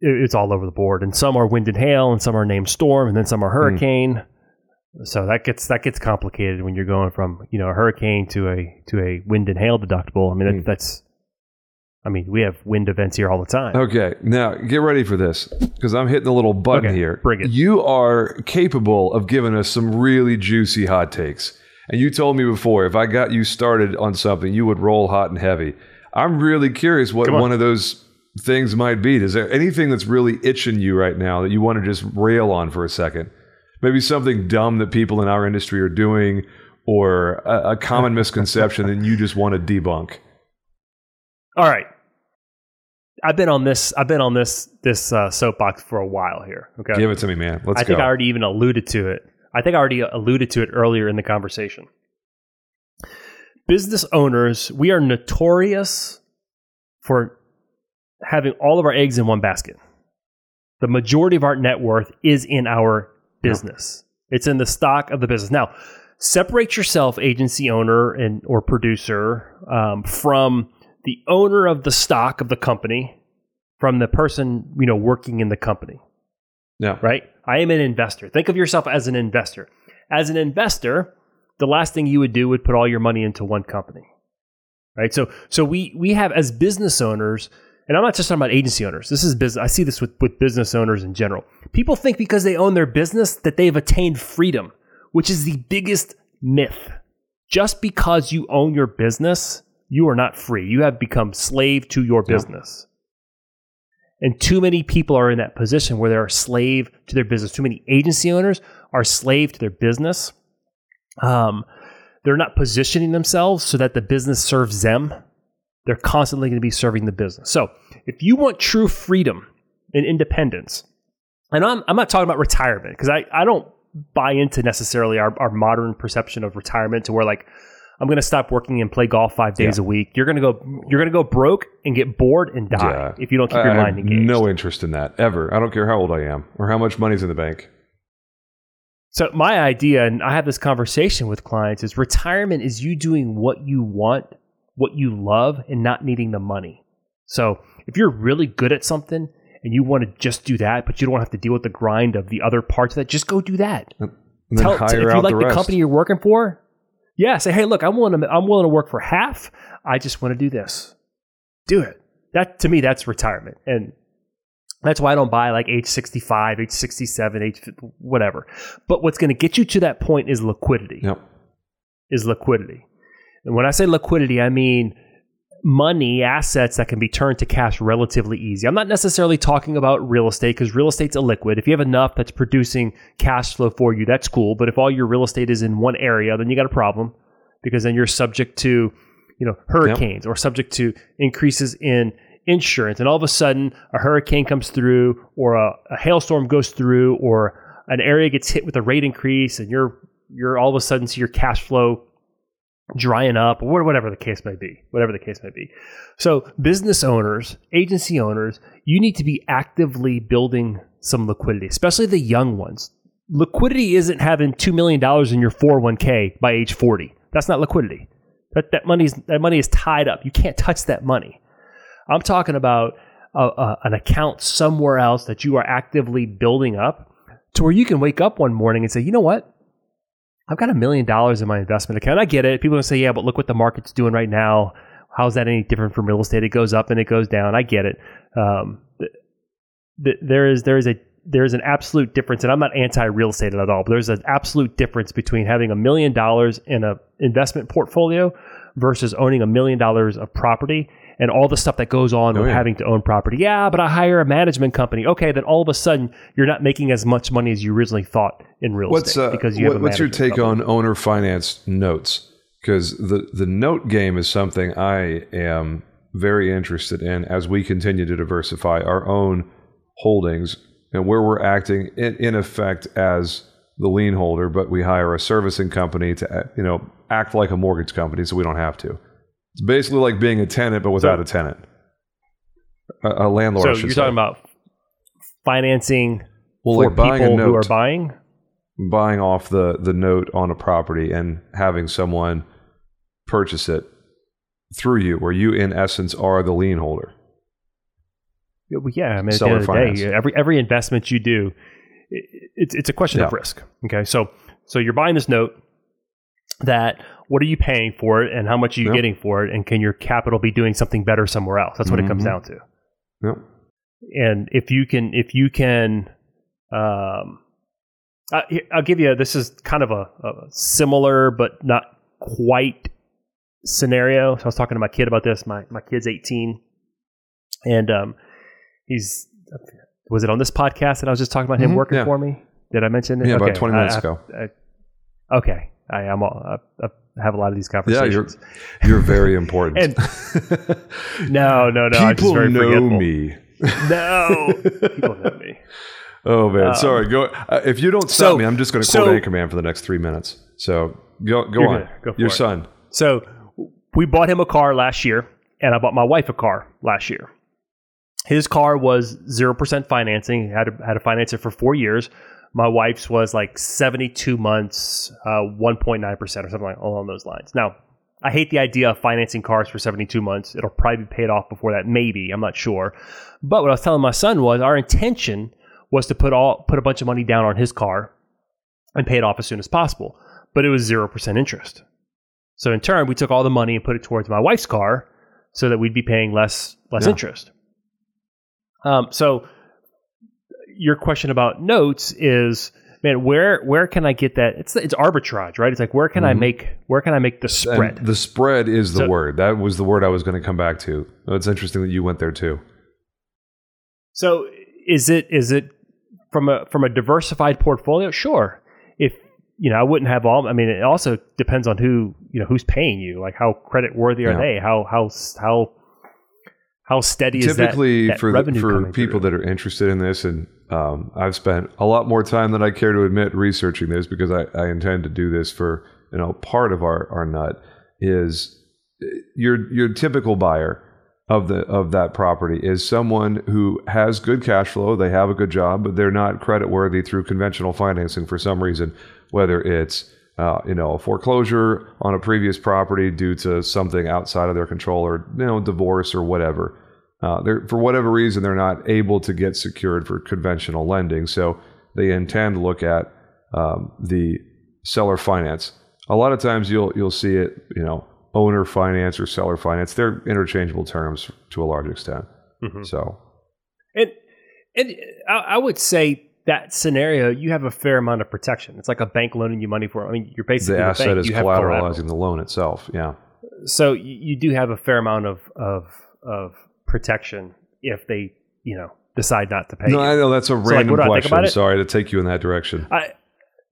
it's all over the board, and some are wind and hail, and some are named storm, and then some are hurricane. So that gets that gets complicated when you're going from you know a hurricane to a to a wind and hail deductible. I mean that, Mm. that's, I mean we have wind events here all the time. Okay, now get ready for this because I'm hitting a little button Okay, here. bring it. You are capable of giving us some really juicy hot takes. And you told me before if I got you started on something, you would roll hot and heavy. I'm really curious what on. one of those things might be. Is there anything that's really itching you right now that you want to just rail on for a second? Maybe something dumb that people in our industry are doing or a, a common *laughs* misconception that you just want to debunk. All right, I've been on this I've been on this this uh, soapbox for a while here. Okay, Give it to me, man. Let's I go. think I already even alluded to it. I think I already alluded to it earlier in the conversation. Business owners, we are notorious for having all of our eggs in one basket. The majority of our net worth is in our business. It's in the stock of the business. Now, separate yourself, agency owner and or producer, um, from the owner of the stock of the company, from the person you know working in the company yeah. right? I am an investor. Think of yourself as an investor. As an investor, the last thing you would do would put all your money into one company. Right? So so we we have as business owners, and I'm not just talking about agency owners. This is business I see this with, with business owners in general. People think because they own their business that they've attained freedom, which is the biggest myth. Just because you own your business, you are not free. You have become slave to your Yeah. business. And too many people are in that position where they're a slave to their business. Too many agency owners are slave to their business. Um, they're not positioning themselves so that the business serves them. They're constantly going to be serving the business. So if you want true freedom and independence, and I'm, I'm not talking about retirement because I, I don't buy into necessarily our, our modern perception of retirement to where like I'm going to stop working and play golf five days Yeah. a week. You're going to go you're going to go broke and get bored and die Yeah. if you don't keep I your have mind engaged. no interest in that ever. I don't care how old I am or how much money's in the bank. So my idea, and I have this conversation with clients, is retirement is you doing what you want, what you love, and not needing the money. So if you're really good at something and you want to just do that, but you don't have to deal with the grind of the other parts of that, just go do that. And Tell, if you like the the, company you're working for, yeah, say, hey, look, I'm willing to I'm willing to work for half. I just want to do this. Do it. That to me, that's retirement, and that's why I don't buy like age 65, age 67, age whatever. But what's going to get you to that point is liquidity. Yep. Is liquidity, and when I say liquidity, I mean money, assets that can be turned to cash relatively easy. I'm not necessarily talking about real estate because real estate's illiquid. If you have enough that's producing cash flow for you, that's cool. But if all your real estate is in one area, then you got a problem because then you're subject to, you know, hurricanes or subject to increases in insurance. And all of a sudden, a hurricane comes through or a, a hailstorm goes through or an area gets hit with a rate increase and you're you're all of a sudden see your cash flow drying up or whatever the case may be whatever the case may be. So business owners agency owners you need to be actively building some liquidity especially the young ones. Liquidity isn't having $2 million in your 401k by age 40 that's not liquidity. That, that money is that money is tied up. You can't touch that money. I'm talking about a, a, an account somewhere else that you are actively building up to where you can wake up one morning and say you know what I've got a million dollars in my investment account. I get it. People say, yeah, but look what the market's doing right now. How's that any different from real estate? It goes up and it goes down. I get it. Um, th- th- there is there is a there is an absolute difference, and I'm not anti real estate at all, but there's an absolute difference between having a million dollars in a investment portfolio versus owning a million dollars of property and all the stuff that goes on Oh, with yeah. having to own property. Yeah, but I hire a management company. Okay, then all of a sudden you're not making as much money as you originally thought in real What's estate uh, because you what- have a what's your take company. on owner finance notes? Because the the note game is something I am very interested in as we continue to diversify our own holdings and where we're acting in, in effect as the lien holder, but we hire a servicing company to you know act like a mortgage company, so we don't have to. It's basically like being a tenant, but without So- a tenant, a, a landlord. So you're say. talking about financing well, for like buying a people who are note, buying. buying off the the note on a property and having someone purchase it through you, where you in essence are the lien holder. Yeah, I mean, at the end of the day, every every investment you do, i it's it's a question of risk. Okay, so so you're buying this note. That what are you paying for it, and how much are you Yep. getting for it, and can your capital be doing something better somewhere else? That's what it comes Mhm. down to. Yep. And if you can, if you can, um, I, I'll give you. This is kind of a, a similar but not quite scenario. So I was talking to my kid about this. My my kid's 18, and um, he's was it on this podcast that I was just talking about him Mhm, working yeah. for me? Did I mention it? Yeah, about 20 minutes I- ago. I- okay, I am. all- I, I have a lot of these Yeah, conversations. you're you're very *laughs* important. And- *laughs* no, no, no. People very know me. No, people know *laughs* me. Oh man, Um, sorry. Go uh, if you don't stop so- me, I'm just going to quote so- Anchorman for the next three minutes. So go go on. Go for Your it. son. So we bought him a car last year, and I bought my wife a car last year. His car was zero percent financing. Had to, had to finance it for four years. My wife's was like seventy two months, uh, one point nine percent or something like along those lines. Now, I hate the idea of financing cars for seventy two months. It'll probably be paid off before that, maybe. I'm not sure. But what I was telling my son was our intention was to put all put a bunch of money down on his car and pay it off as soon as possible. But it was zero percent interest. So in turn, we took all the money and put it towards my wife's car, so that we'd be paying less less Yeah. interest. Um, so your question about notes is, man, where where can I get that? It's it's arbitrage, right? It's like where can I Mhm. make where can I make the spread? And the spread is the So- word. That was the word I was going to come back to. It's interesting that you went there too. So is it is it from a from a diversified portfolio? Sure. If you know, I wouldn't have all. I mean, it also depends on who you know who's paying you. Like how credit worthy are Yeah. they? How how how how steady is that? Typically, that for the, for people through? that are interested in this, and um, I've spent a lot more time than I care to admit researching this because I, I intend to do this for you know part of our our nut is uh, your your typical buyer of the of that property is someone who has good cash flow, they have a good job, but they're not credit worthy through conventional financing for some reason, whether it's uh, you know a foreclosure on a previous property due to something outside of their control, or you know divorce or whatever. Uh, they're, for whatever reason, they're not able to get secured for conventional lending, so they intend to look at um, the seller finance. A lot of times, you'll you'll see it, you know, owner finance or seller finance. They're interchangeable terms to a large extent. Mhm. So And and I, I would say that scenario, you have a fair amount of protection. It's like a bank loaning you money for. I mean, you're basically the the asset bank. is collateralizing collateral. the loan itself. Yeah. So you do have a fair amount of of of protection if they you know decide not to pay. No, you. I know that's a random I think question. it? Sorry to take you in that direction. I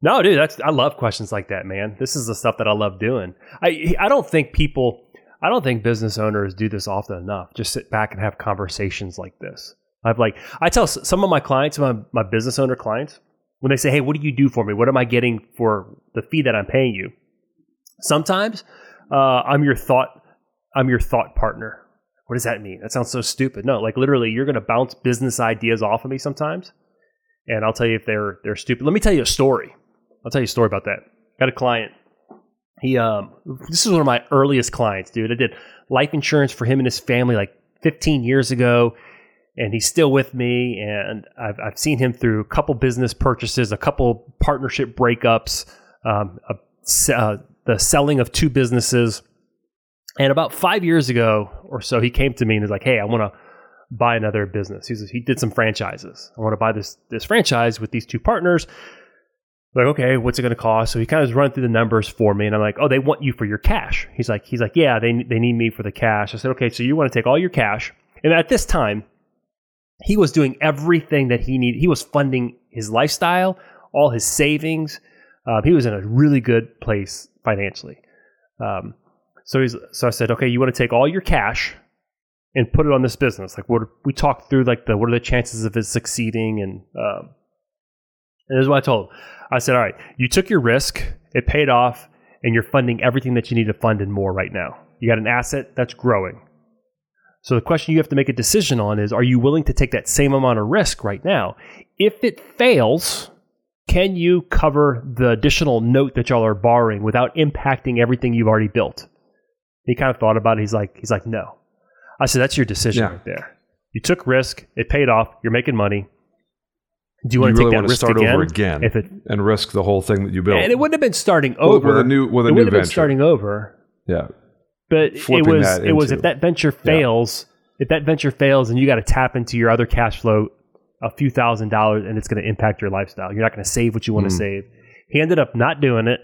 no, dude, that's I love questions like that, man. This is the stuff that I love doing. I I don't think people, I don't think business owners do this often enough. Just sit back and have conversations like this. I've like I tell some of my clients, my my business owner clients, when they say, "Hey, what do you do for me? What am I getting for the fee that I'm paying you?" Sometimes uh, I'm your thought, I'm your thought partner. What does that mean? That sounds so stupid. No, like literally, you're going to bounce business ideas off of me sometimes and I'll tell you if they're they're stupid. Let me tell you a story. I'll tell you a story about that. Got a client. He um this is one of my earliest clients, dude. I did life insurance for him and his family like 15 years ago, and he's still with me. And I've I've seen him through a couple business purchases, a couple partnership breakups. um, a, uh, the selling of two businesses. And about five years ago or so, he came to me and was like, "Hey, I want to buy another business." He's, he did some franchises. I want to buy this this franchise with these two partners. Like, okay, what's it going to cost? So he kind of run through the numbers for me, and I'm like, "Oh, they want you for your cash." He's like, "He's like, yeah, they they need me for the cash." I said, "Okay, so you want to take all your cash?" And at this time, he was doing everything that he needed. He was funding his lifestyle, all his savings. Um, he was in a really good place financially. Um, so he's so I said, okay, you want to take all your cash and put it on this business. Like what we talked through, like the what are the chances of it succeeding, and um, and this is what I told him. I said, all right, you took your risk, it paid off, and you're funding everything that you need to fund and more right now. You got an asset that's growing. So the question you have to make a decision on is are you willing to take that same amount of risk right now? If it fails, can you cover the additional note that y'all are borrowing without impacting everything you've already built? He kind of thought about it. He's like, he's like, no. I said, that's your decision yeah. right there. You took risk. It paid off. You're making money. Do you want to really take that risk start again? over again if it, and risk the whole thing that you built? And it wouldn't have been starting over with a new with a it new venture. starting over. Yeah, but it was it was if that venture fails, yeah. if that venture fails, and you got to tap into your other cash flow a few thousand dollars, and it's going to impact your lifestyle. You're not going to save what you want to mm. save. He ended up not doing it,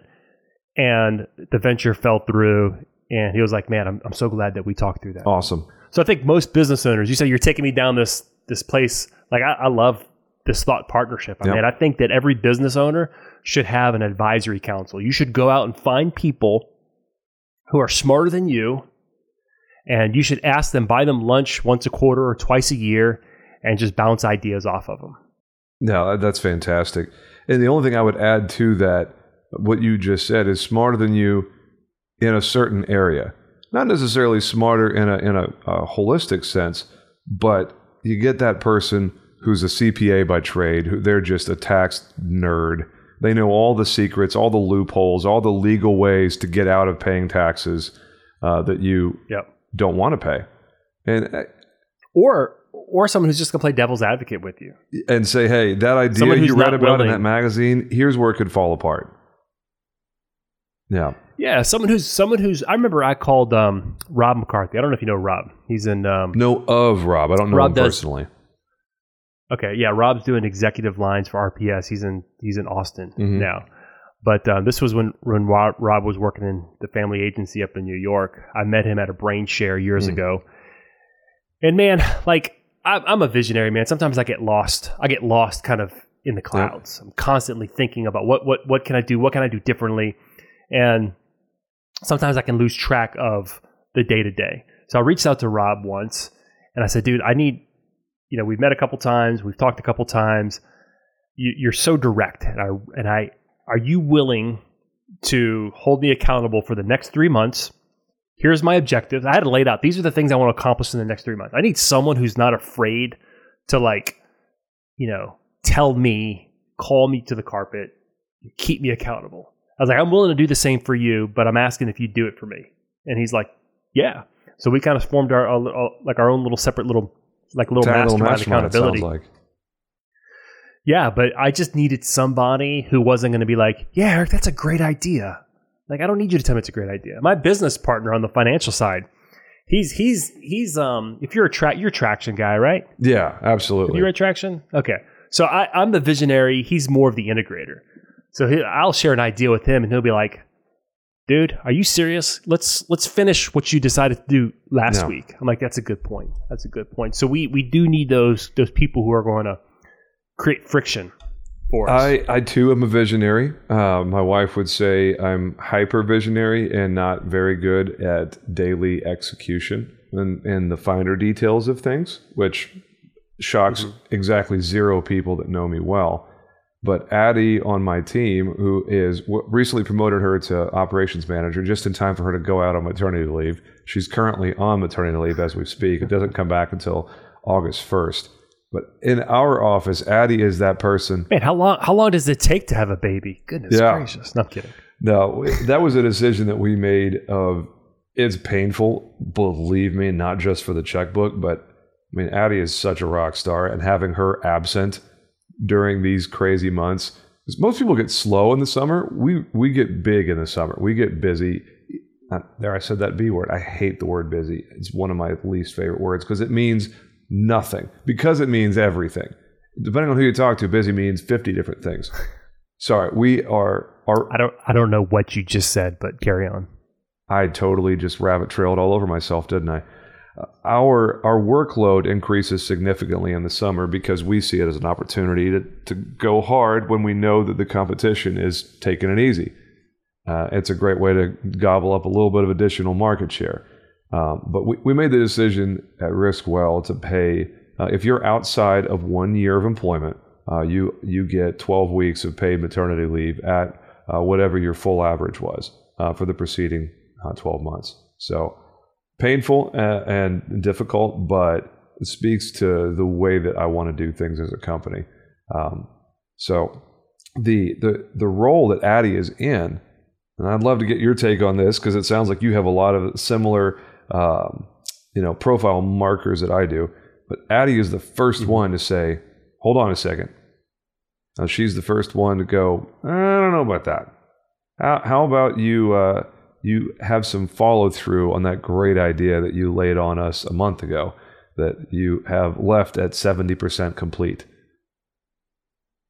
and the venture fell through. And he was like, "Man, I'm I'm so glad that we talked through that." Awesome. So I think most business owners, you say you're taking me down this this place. Like I, I love this thought partnership. I yep. mean, I think that every business owner should have an advisory council. You should go out and find people who are smarter than you, and you should ask them, buy them lunch once a quarter or twice a year, and just bounce ideas off of them. No, that's fantastic. And the only thing I would add to that, what you just said, is smarter than you in a certain area. Not necessarily smarter in a in a, a holistic sense, but you get that person who's a CPA by trade, who they're just a tax nerd they know all the secrets, all the loopholes, all the legal ways to get out of paying taxes uh, that you yep. don't want to pay. And uh, or or someone who's just going to play devil's advocate with you and say, "Hey, that idea you read about willing. in that magazine, here's where it could fall apart." Yeah. Yeah, someone who's someone who's. I remember I called um, Rob McCarthy. I don't know if you know Rob. He's in. Um, know of Rob. I don't know Rob him does, personally. Okay, yeah, Rob's doing executive lines for RPS. He's in he's in Austin mm-hmm. now. But uh, this was when when Rob, was working in the family agency up in New York. I met him at a brain share years mm. ago. And man, like I, am a visionary man. Sometimes I get lost. I get lost kind of in the clouds. I'm constantly thinking about what what what can I do? What can I do differently? And sometimes I can lose track of the day to day. So I reached out to Rob once and I said, dude, I need you know, we've met a couple times, we've talked a couple times. You, are so direct, and I and I are you willing to hold me accountable for the next three months? Here's my objectives. I had it out. These are the things I want to accomplish in the next three months. I need someone who's not afraid to like, you know, tell me, call me to the carpet, keep me accountable. I was like, I'm willing to do the same for you, but I'm asking if you do it for me. And he's like, Yeah. So we kind of formed our, our like our own little separate little like little mastermind, little mastermind accountability. Like. Yeah, but I just needed somebody who wasn't going to be like, "Yeah, Eric, that's a great idea." Like, I don't need you to tell me it's a great idea. My business partner on the financial side, he's he's he's um. If you're a track, you're a traction guy, right? Yeah, absolutely. You're a traction. Okay, so I, I'm the visionary. He's more of the integrator. So he, I'll share an idea with him, and he'll be like, dude, are you serious? Let's let's finish what you decided to do last no. week. I'm like, that's a good point. That's a good point. So we we do need those those people who are going to create friction for us. I I too am a visionary. Uh, my wife would say I'm hyper visionary and not very good at daily execution and and the finer details of things, which shocks mm-hmm. exactly zero people that know me well. But Addie on my team, who is recently promoted her to operations manager just in time for her to go out on maternity leave. She's currently on maternity leave as we speak. It doesn't come back until August 1st. But in our office, Addie is that person. Man, how long how long does it take to have a baby? Goodness yeah. gracious. No, I'm kidding. No, that was a decision that we made of it's painful, believe me, not just for the checkbook, but I mean, Addie is such a rock star, and having her absent during these crazy months most people get slow in the summer. We we get big in the summer. We get busy. Uh, there, I said that B word. I hate the word busy. It's one of my least favorite words because it means nothing. Because it means everything. Depending on who you talk to, busy means fifty different things. Sorry, we are. Are I don't I don't know what you just said, but carry on. I totally just rabbit trailed all over myself, didn't I? Our our workload increases significantly in the summer because we see it as an opportunity to, to go hard when we know that the competition is taking it easy. Uh, it's a great way to gobble up a little bit of additional market share. Um, but we, we made the decision at Riskwell to pay, uh, if you're outside of one year of employment, uh, you, you get 12 weeks of paid maternity leave at uh, whatever your full average was uh, for the preceding uh, 12 months. So painful and, and difficult, but it speaks to the way that I want to do things as a company. Um, so the, the, the role that Addie is in, and I'd love to get your take on this because it sounds like you have a lot of similar, um, you know, profile markers that I do. But Addie is the 1st mm-hmm. one to say, "Hold on a second. Now she's the first one to go. I don't know about that. How, how about you? Uh, you have some follow through on that great idea that you laid on us a month ago that you have left at 70% complete.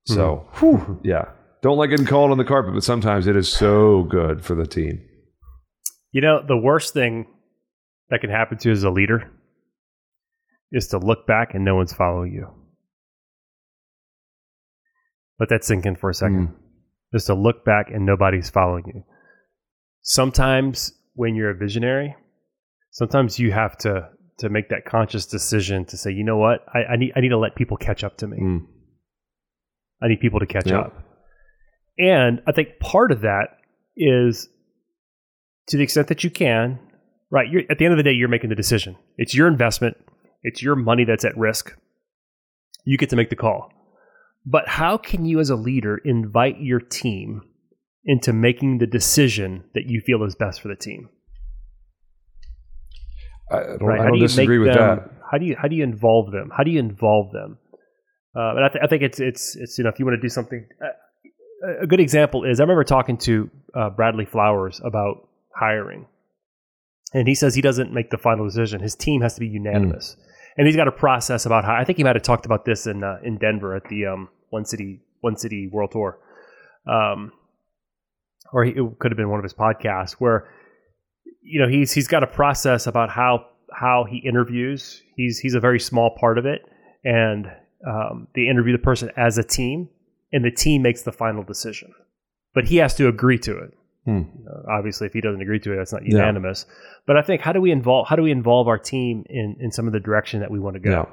So, mm-hmm. yeah, don't like getting called on the carpet, but sometimes it is so good for the team. You know, the worst thing that can happen to you as a leader is to look back and no one's following you. Let that sink in for a second. Mm. Just to look back and nobody's following you sometimes when you're a visionary, sometimes you have to to make that conscious decision to say, you know what, I, I need I need to let people catch up to me. Mm. I need people to catch yep. up. And I think part of that is to the extent that you can, right? You're, at the end of the day, you're making the decision. It's your investment. It's your money that's at risk. You get to make the call. But how can you, as a leader, invite your team into making the decision that you feel is best for the team. I don't, right? I don't do disagree with them, that. How do you how do you involve them? How do you involve them? Uh, and I, th- I, think it's it's it's you know if you want to do something, uh, a good example is I remember talking to uh, Bradley Flowers about hiring, and he says he doesn't make the final decision. His team has to be unanimous, mm. and he's got a process about how. I think he might have talked about this in uh, in Denver at the um, One City One City World Tour. Um, or he, it could have been one of his podcasts where you know he's he's got a process about how how he interviews. He's he's a very small part of it, and um, they interview the person as a team, and the team makes the final decision. But he has to agree to it. Hmm. obviously, if he doesn't agree to it, that's not unanimous. Yeah. But I think how do we involve how do we involve our team in in some of the direction that we want to go?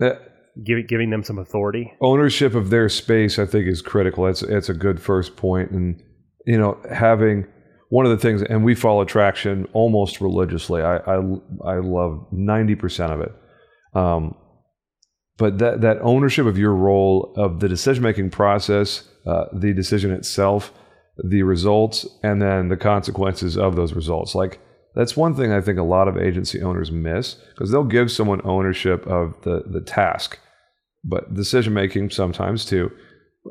Yeah. Uh, giving giving them some authority. Ownership of their space, I think, is critical. That's it's a good first point, and you know, having one of the things, and we follow traction almost religiously. I I, I love ninety percent of it. Um, but that that ownership of your role of the decision making process, uh, the decision itself, the results, and then the consequences of those results. Like that's one thing I think a lot of agency owners miss because they'll give someone ownership of the the task, but decision making sometimes too.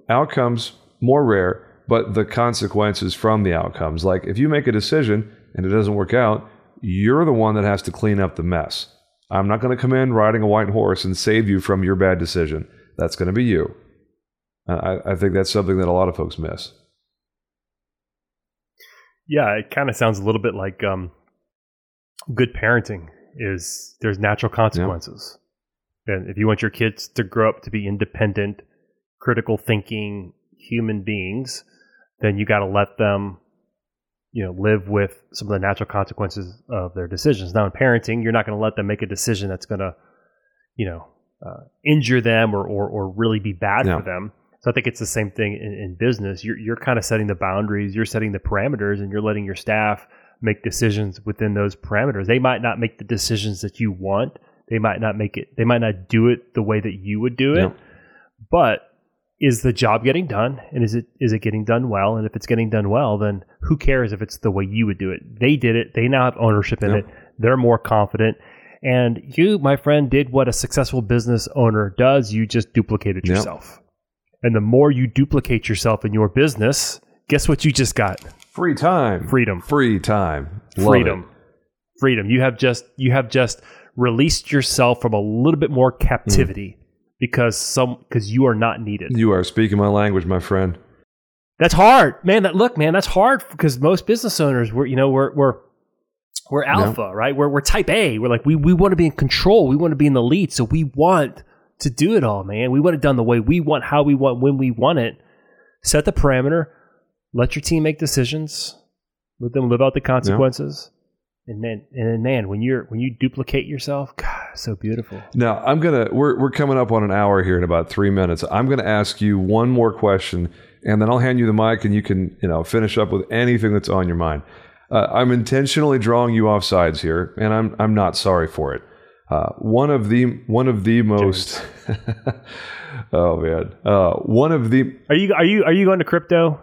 Outcomes more rare but the consequences from the outcomes. Like if you make a decision and it doesn't work out, you're the one that has to clean up the mess. I'm not going to come in riding a white horse and save you from your bad decision. That's going to be you. I, I think that's something that a lot of folks miss. Yeah, it kind of sounds a little bit like um, good parenting is there's natural consequences. And if you want your kids to grow up to be independent, critical thinking human beings, then you got to let them you know live with some of the natural consequences of their decisions. Now in parenting you're not going to let them make a decision that's going to you know uh, injure them or, or, or really be bad for them. So i think it's the same thing in, in business. You're, you're kind of setting the boundaries you're setting the parameters and you're letting your staff make decisions within those parameters. They might not make the decisions that you want. They might not make it they might not do it the way that you would do it. But is the job getting done and is it is it getting done well and if it's getting done well then who cares if it's the way you would do it they did it they now have ownership in yep. it they're more confident and you my friend did what a successful business owner does you just duplicated yep. yourself And the more you duplicate yourself in your business, guess what you just got? Free time. Freedom. Free time. Love freedom. it. Freedom. You have just you have just released yourself from a little bit more captivity mm. Because some because you are not needed. You are speaking my language, my friend. That's hard, man. That look, man, that's hard because most business owners, we're you know we're we're we're alpha, right? We're we're type A. We're like we we want to be in control. We want to be in the lead. So we want to do it all, man. We want it done the way we want, how we want, when we want it. Set the parameter. Let your team make decisions. Let them live out the consequences. And then and then man, when you're when you duplicate yourself, God, so beautiful. Now I'm gonna we're we're coming up on an hour here in about three minutes. I'm gonna ask you one more question, and then I'll hand you the mic, and you can you know finish up with anything that's on your mind. Uh, I'm intentionally drawing you off sides here, and I'm I'm not sorry for it. Uh, one of the one of the most *laughs* oh man uh, one of the Are you are you are you going to crypto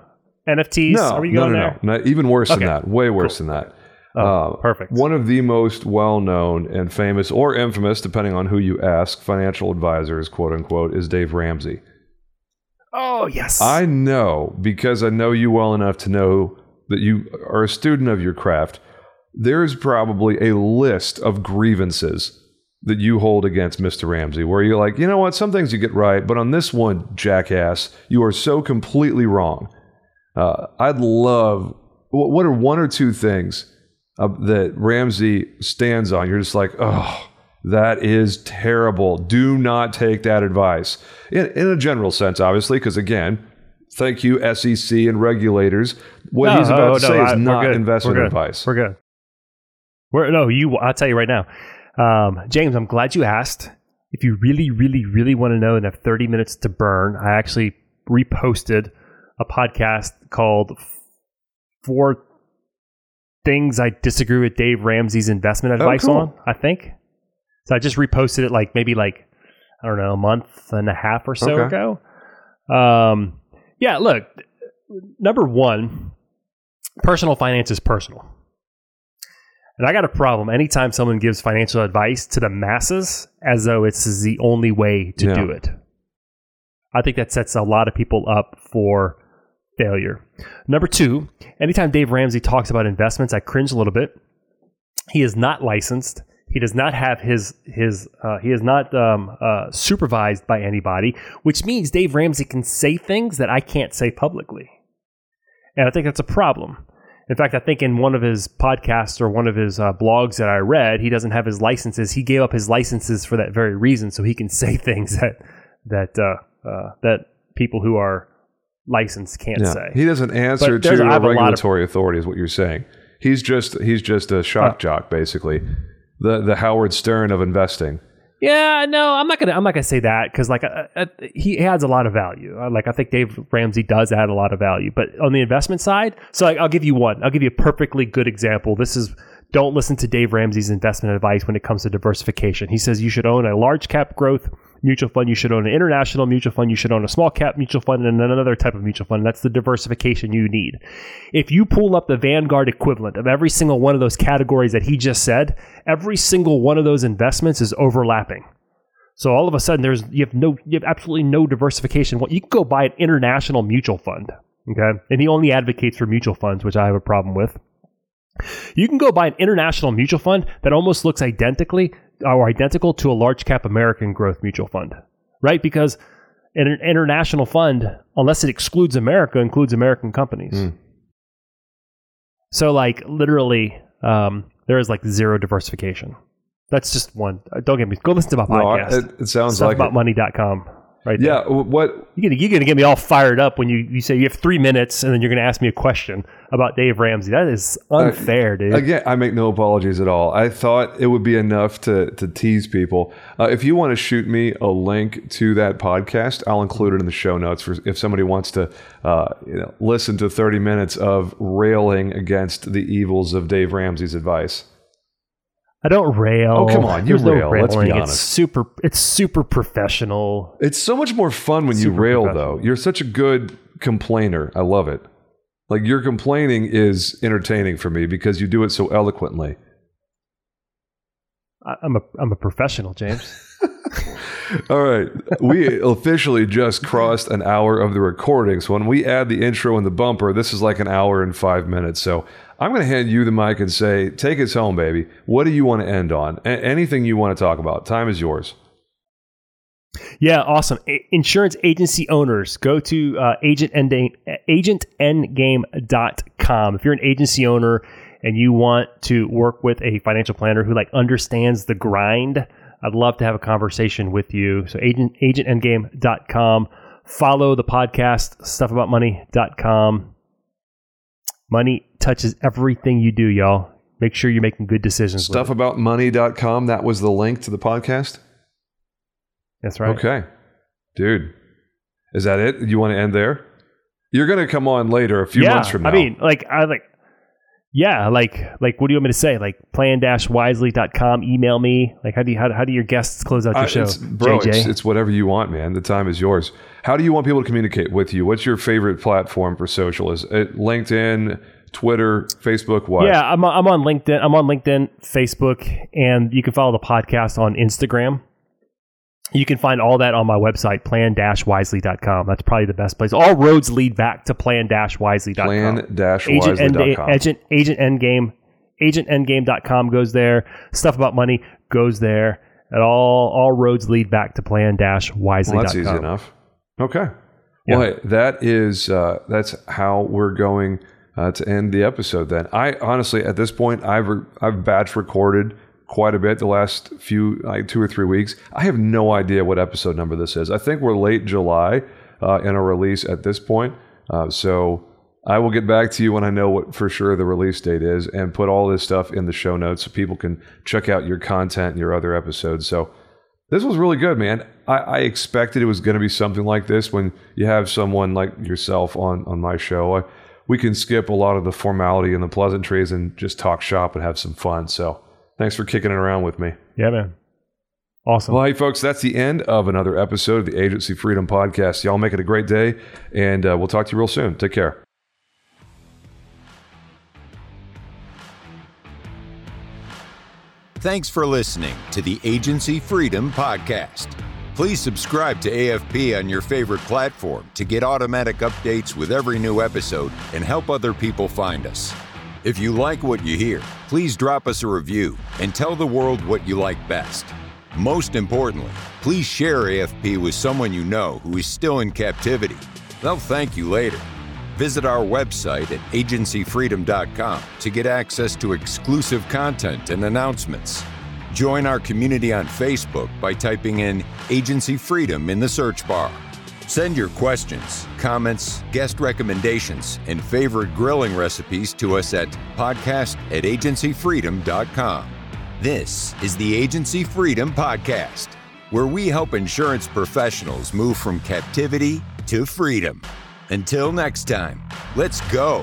NFTs? no are we no going no, there? no not even worse Okay. than that way worse than that Oh, Uh, perfect. One of the most well known and famous, or infamous, depending on who you ask, financial advisors, quote unquote, is Dave Ramsey. Oh yes. I know because I know you well enough to know that you are a student of your craft. There is probably a list of grievances that you hold against Mr. Ramsey where you're like, you know what, some things you get right, but on this one, jackass, you are so completely wrong. Uh, I'd love, what are one or two things uh, that Ramsey stands on? You're just like, oh, that is terrible. Do not take that advice. In, in a general sense, obviously, because again, thank you, SEC and regulators. What No, he's about oh, to no, say I- is not investment We're advice. We're good. We're no, you. I'll tell you right now, um, James. I'm glad you asked. If you really, really, really want to know and have 30 minutes to burn, I actually reposted a podcast called Four Things I Disagree with Dave Ramsey's Investment Advice Oh, cool. on. I think. So I just reposted it like maybe like I don't know a month and a half or so Okay. ago. Um, yeah. Look, number one, personal finance is personal. And I got a problem anytime someone gives financial advice to the masses as though it's the only way to Yeah. do it. I think that sets a lot of people up for failure. Number two, anytime Dave Ramsey talks about investments, I cringe a little bit. He is not licensed. He does not have his his. Uh, he is not um, uh, supervised by anybody, which means Dave Ramsey can say things that I can't say publicly, and I think that's a problem. In fact, I think in one of his podcasts or one of his uh, blogs that I read, he doesn't have his licenses. He gave up his licenses for that very reason, so he can *laughs* say things that that uh, uh, that people who are licensed can't Yeah. say. He doesn't answer to a have a of- regulatory authority, is what you're saying. He's just he's just a shock Uh. jock, basically. The the Howard Stern of investing. Yeah, no, I'm not gonna. I'm not gonna say that because like uh, uh, he adds a lot of value. Uh, Like I think Dave Ramsey does add a lot of value, but on the investment side, so like, I'll give you one. I'll give you a perfectly good example. This is don't listen to Dave Ramsey's investment advice when it comes to diversification. He says you should own a large cap growth mutual fund, you should own an international mutual fund, you should own a small cap mutual fund, and another type of mutual fund. That's the diversification you need. If you pull up the Vanguard equivalent of every single one of those categories that he just said, every single one of those investments is overlapping. So all of a sudden, there's you have no, you have absolutely no diversification. Well, you can go buy an international mutual fund, okay? And he only advocates for mutual funds, which I have a problem with. You can go buy an international mutual fund that almost looks identically or identical to a large cap American growth mutual fund, right? Because an international fund, unless it excludes America, includes American companies. Mm. So, like, literally, um, there is like zero diversification. That's just one. uh, Don't get me. Go listen to my No, podcast. it, it sounds like it. Stuffaboutmoney.com. Right. Yeah, w- what You're gonna, you're gonna get me all fired up when you, you say you have three minutes and then you're gonna ask me a question about Dave Ramsey. That is unfair, dude. Again, I make no apologies at all. I thought it would be enough to to tease people. Uh, if you want to shoot me a link to that podcast, I'll include it in the show notes for if somebody wants to uh, you know, listen to 30 minutes of railing against the evils of Dave Ramsey's advice. I don't rail. Oh, come on, you There's no rail, let's be honest. It's super. It's super professional. It's so much more fun when you rail, though. You're such a good complainer. I love it. Like your complaining is entertaining for me because you do it so eloquently. I'm a I'm a professional, James. *laughs* All right. We officially just crossed an hour of the recording. So when we add the intro and the bumper, this is like an hour and five minutes. So I'm going to hand you the mic and say, take us home, baby. What do you want to end on? A- anything you want to talk about. Time is yours. Yeah, awesome. A- insurance agency owners, go to uh, agent agentendgame.com. If you're an agency owner and you want to work with a financial planner who like understands the grind, I'd love to have a conversation with you. So agent agentendgame.com. Follow the podcast stuffaboutmoney.com. Money touches everything you do, y'all. Make sure you're making good decisions. Stuffaboutmoney.com. That was the link to the podcast. That's right. Okay. Dude, is that it? You want to end there? You're going to come on later, a few yeah, months from now. I mean, like, I like, yeah, like, like, what do you want me to say? Like, plan-wisely.com, email me. Like, how do you, how, how do your guests close out your Uh, show? it's- bro, JJ? it's, it's whatever you want, man. The time is yours. How do you want people to communicate with you? What's your favorite platform for social? Is it LinkedIn, Twitter, Facebook? What? yeah, I'm, I'm on LinkedIn. I'm on LinkedIn, Facebook, and you can follow the podcast on Instagram. You can find all that on my website, plan-wisely.com. That's probably the best place. All roads lead back to plan-wisely.com. agent, end, Plan-wisely.com. agent agent endgame agentendgame.com goes there stuff about money goes there and all all roads lead back to plan-wisely.com Well, that's easy enough. Okay. Well, hey, that is uh, that's how we're going uh, to end the episode. Then I honestly, at this point, I've re- I've batch recorded quite a bit the last few like two or three weeks. I have no idea what episode number this is. I think we're late July uh, in a release at this point. Uh, so I will get back to you when I know what for sure the release date is, and put all this stuff in the show notes so people can check out your content and your other episodes. So. This was really good, man. I, I expected it was going to be something like this when you have someone like yourself on, on my show. I, we can skip a lot of the formality and the pleasantries and just talk shop and have some fun. So thanks for kicking it around with me. yeah man awesome Well, hey, folks, that's the end of another episode of the Agency Freedom Podcast. Y'all make it a great day, and uh, we'll talk to you real soon. Take care. Thanks for listening to the Agency Freedom Podcast. Please subscribe to AFP on your favorite platform to get automatic updates with every new episode and help other people find us. If you like what you hear, please drop us a review and tell the world what you like best. Most importantly, please share AFP with someone you know who is still in captivity. They'll thank you later. Visit our website at agencyfreedom.com to get access to exclusive content and announcements. Join our community on Facebook by typing in Agency Freedom in the search bar. Send your questions, comments, guest recommendations, and favorite grilling recipes to us at podcast at agencyfreedom.com. This is the Agency Freedom Podcast, where we help insurance professionals move from captivity to freedom. Until next time, let's go.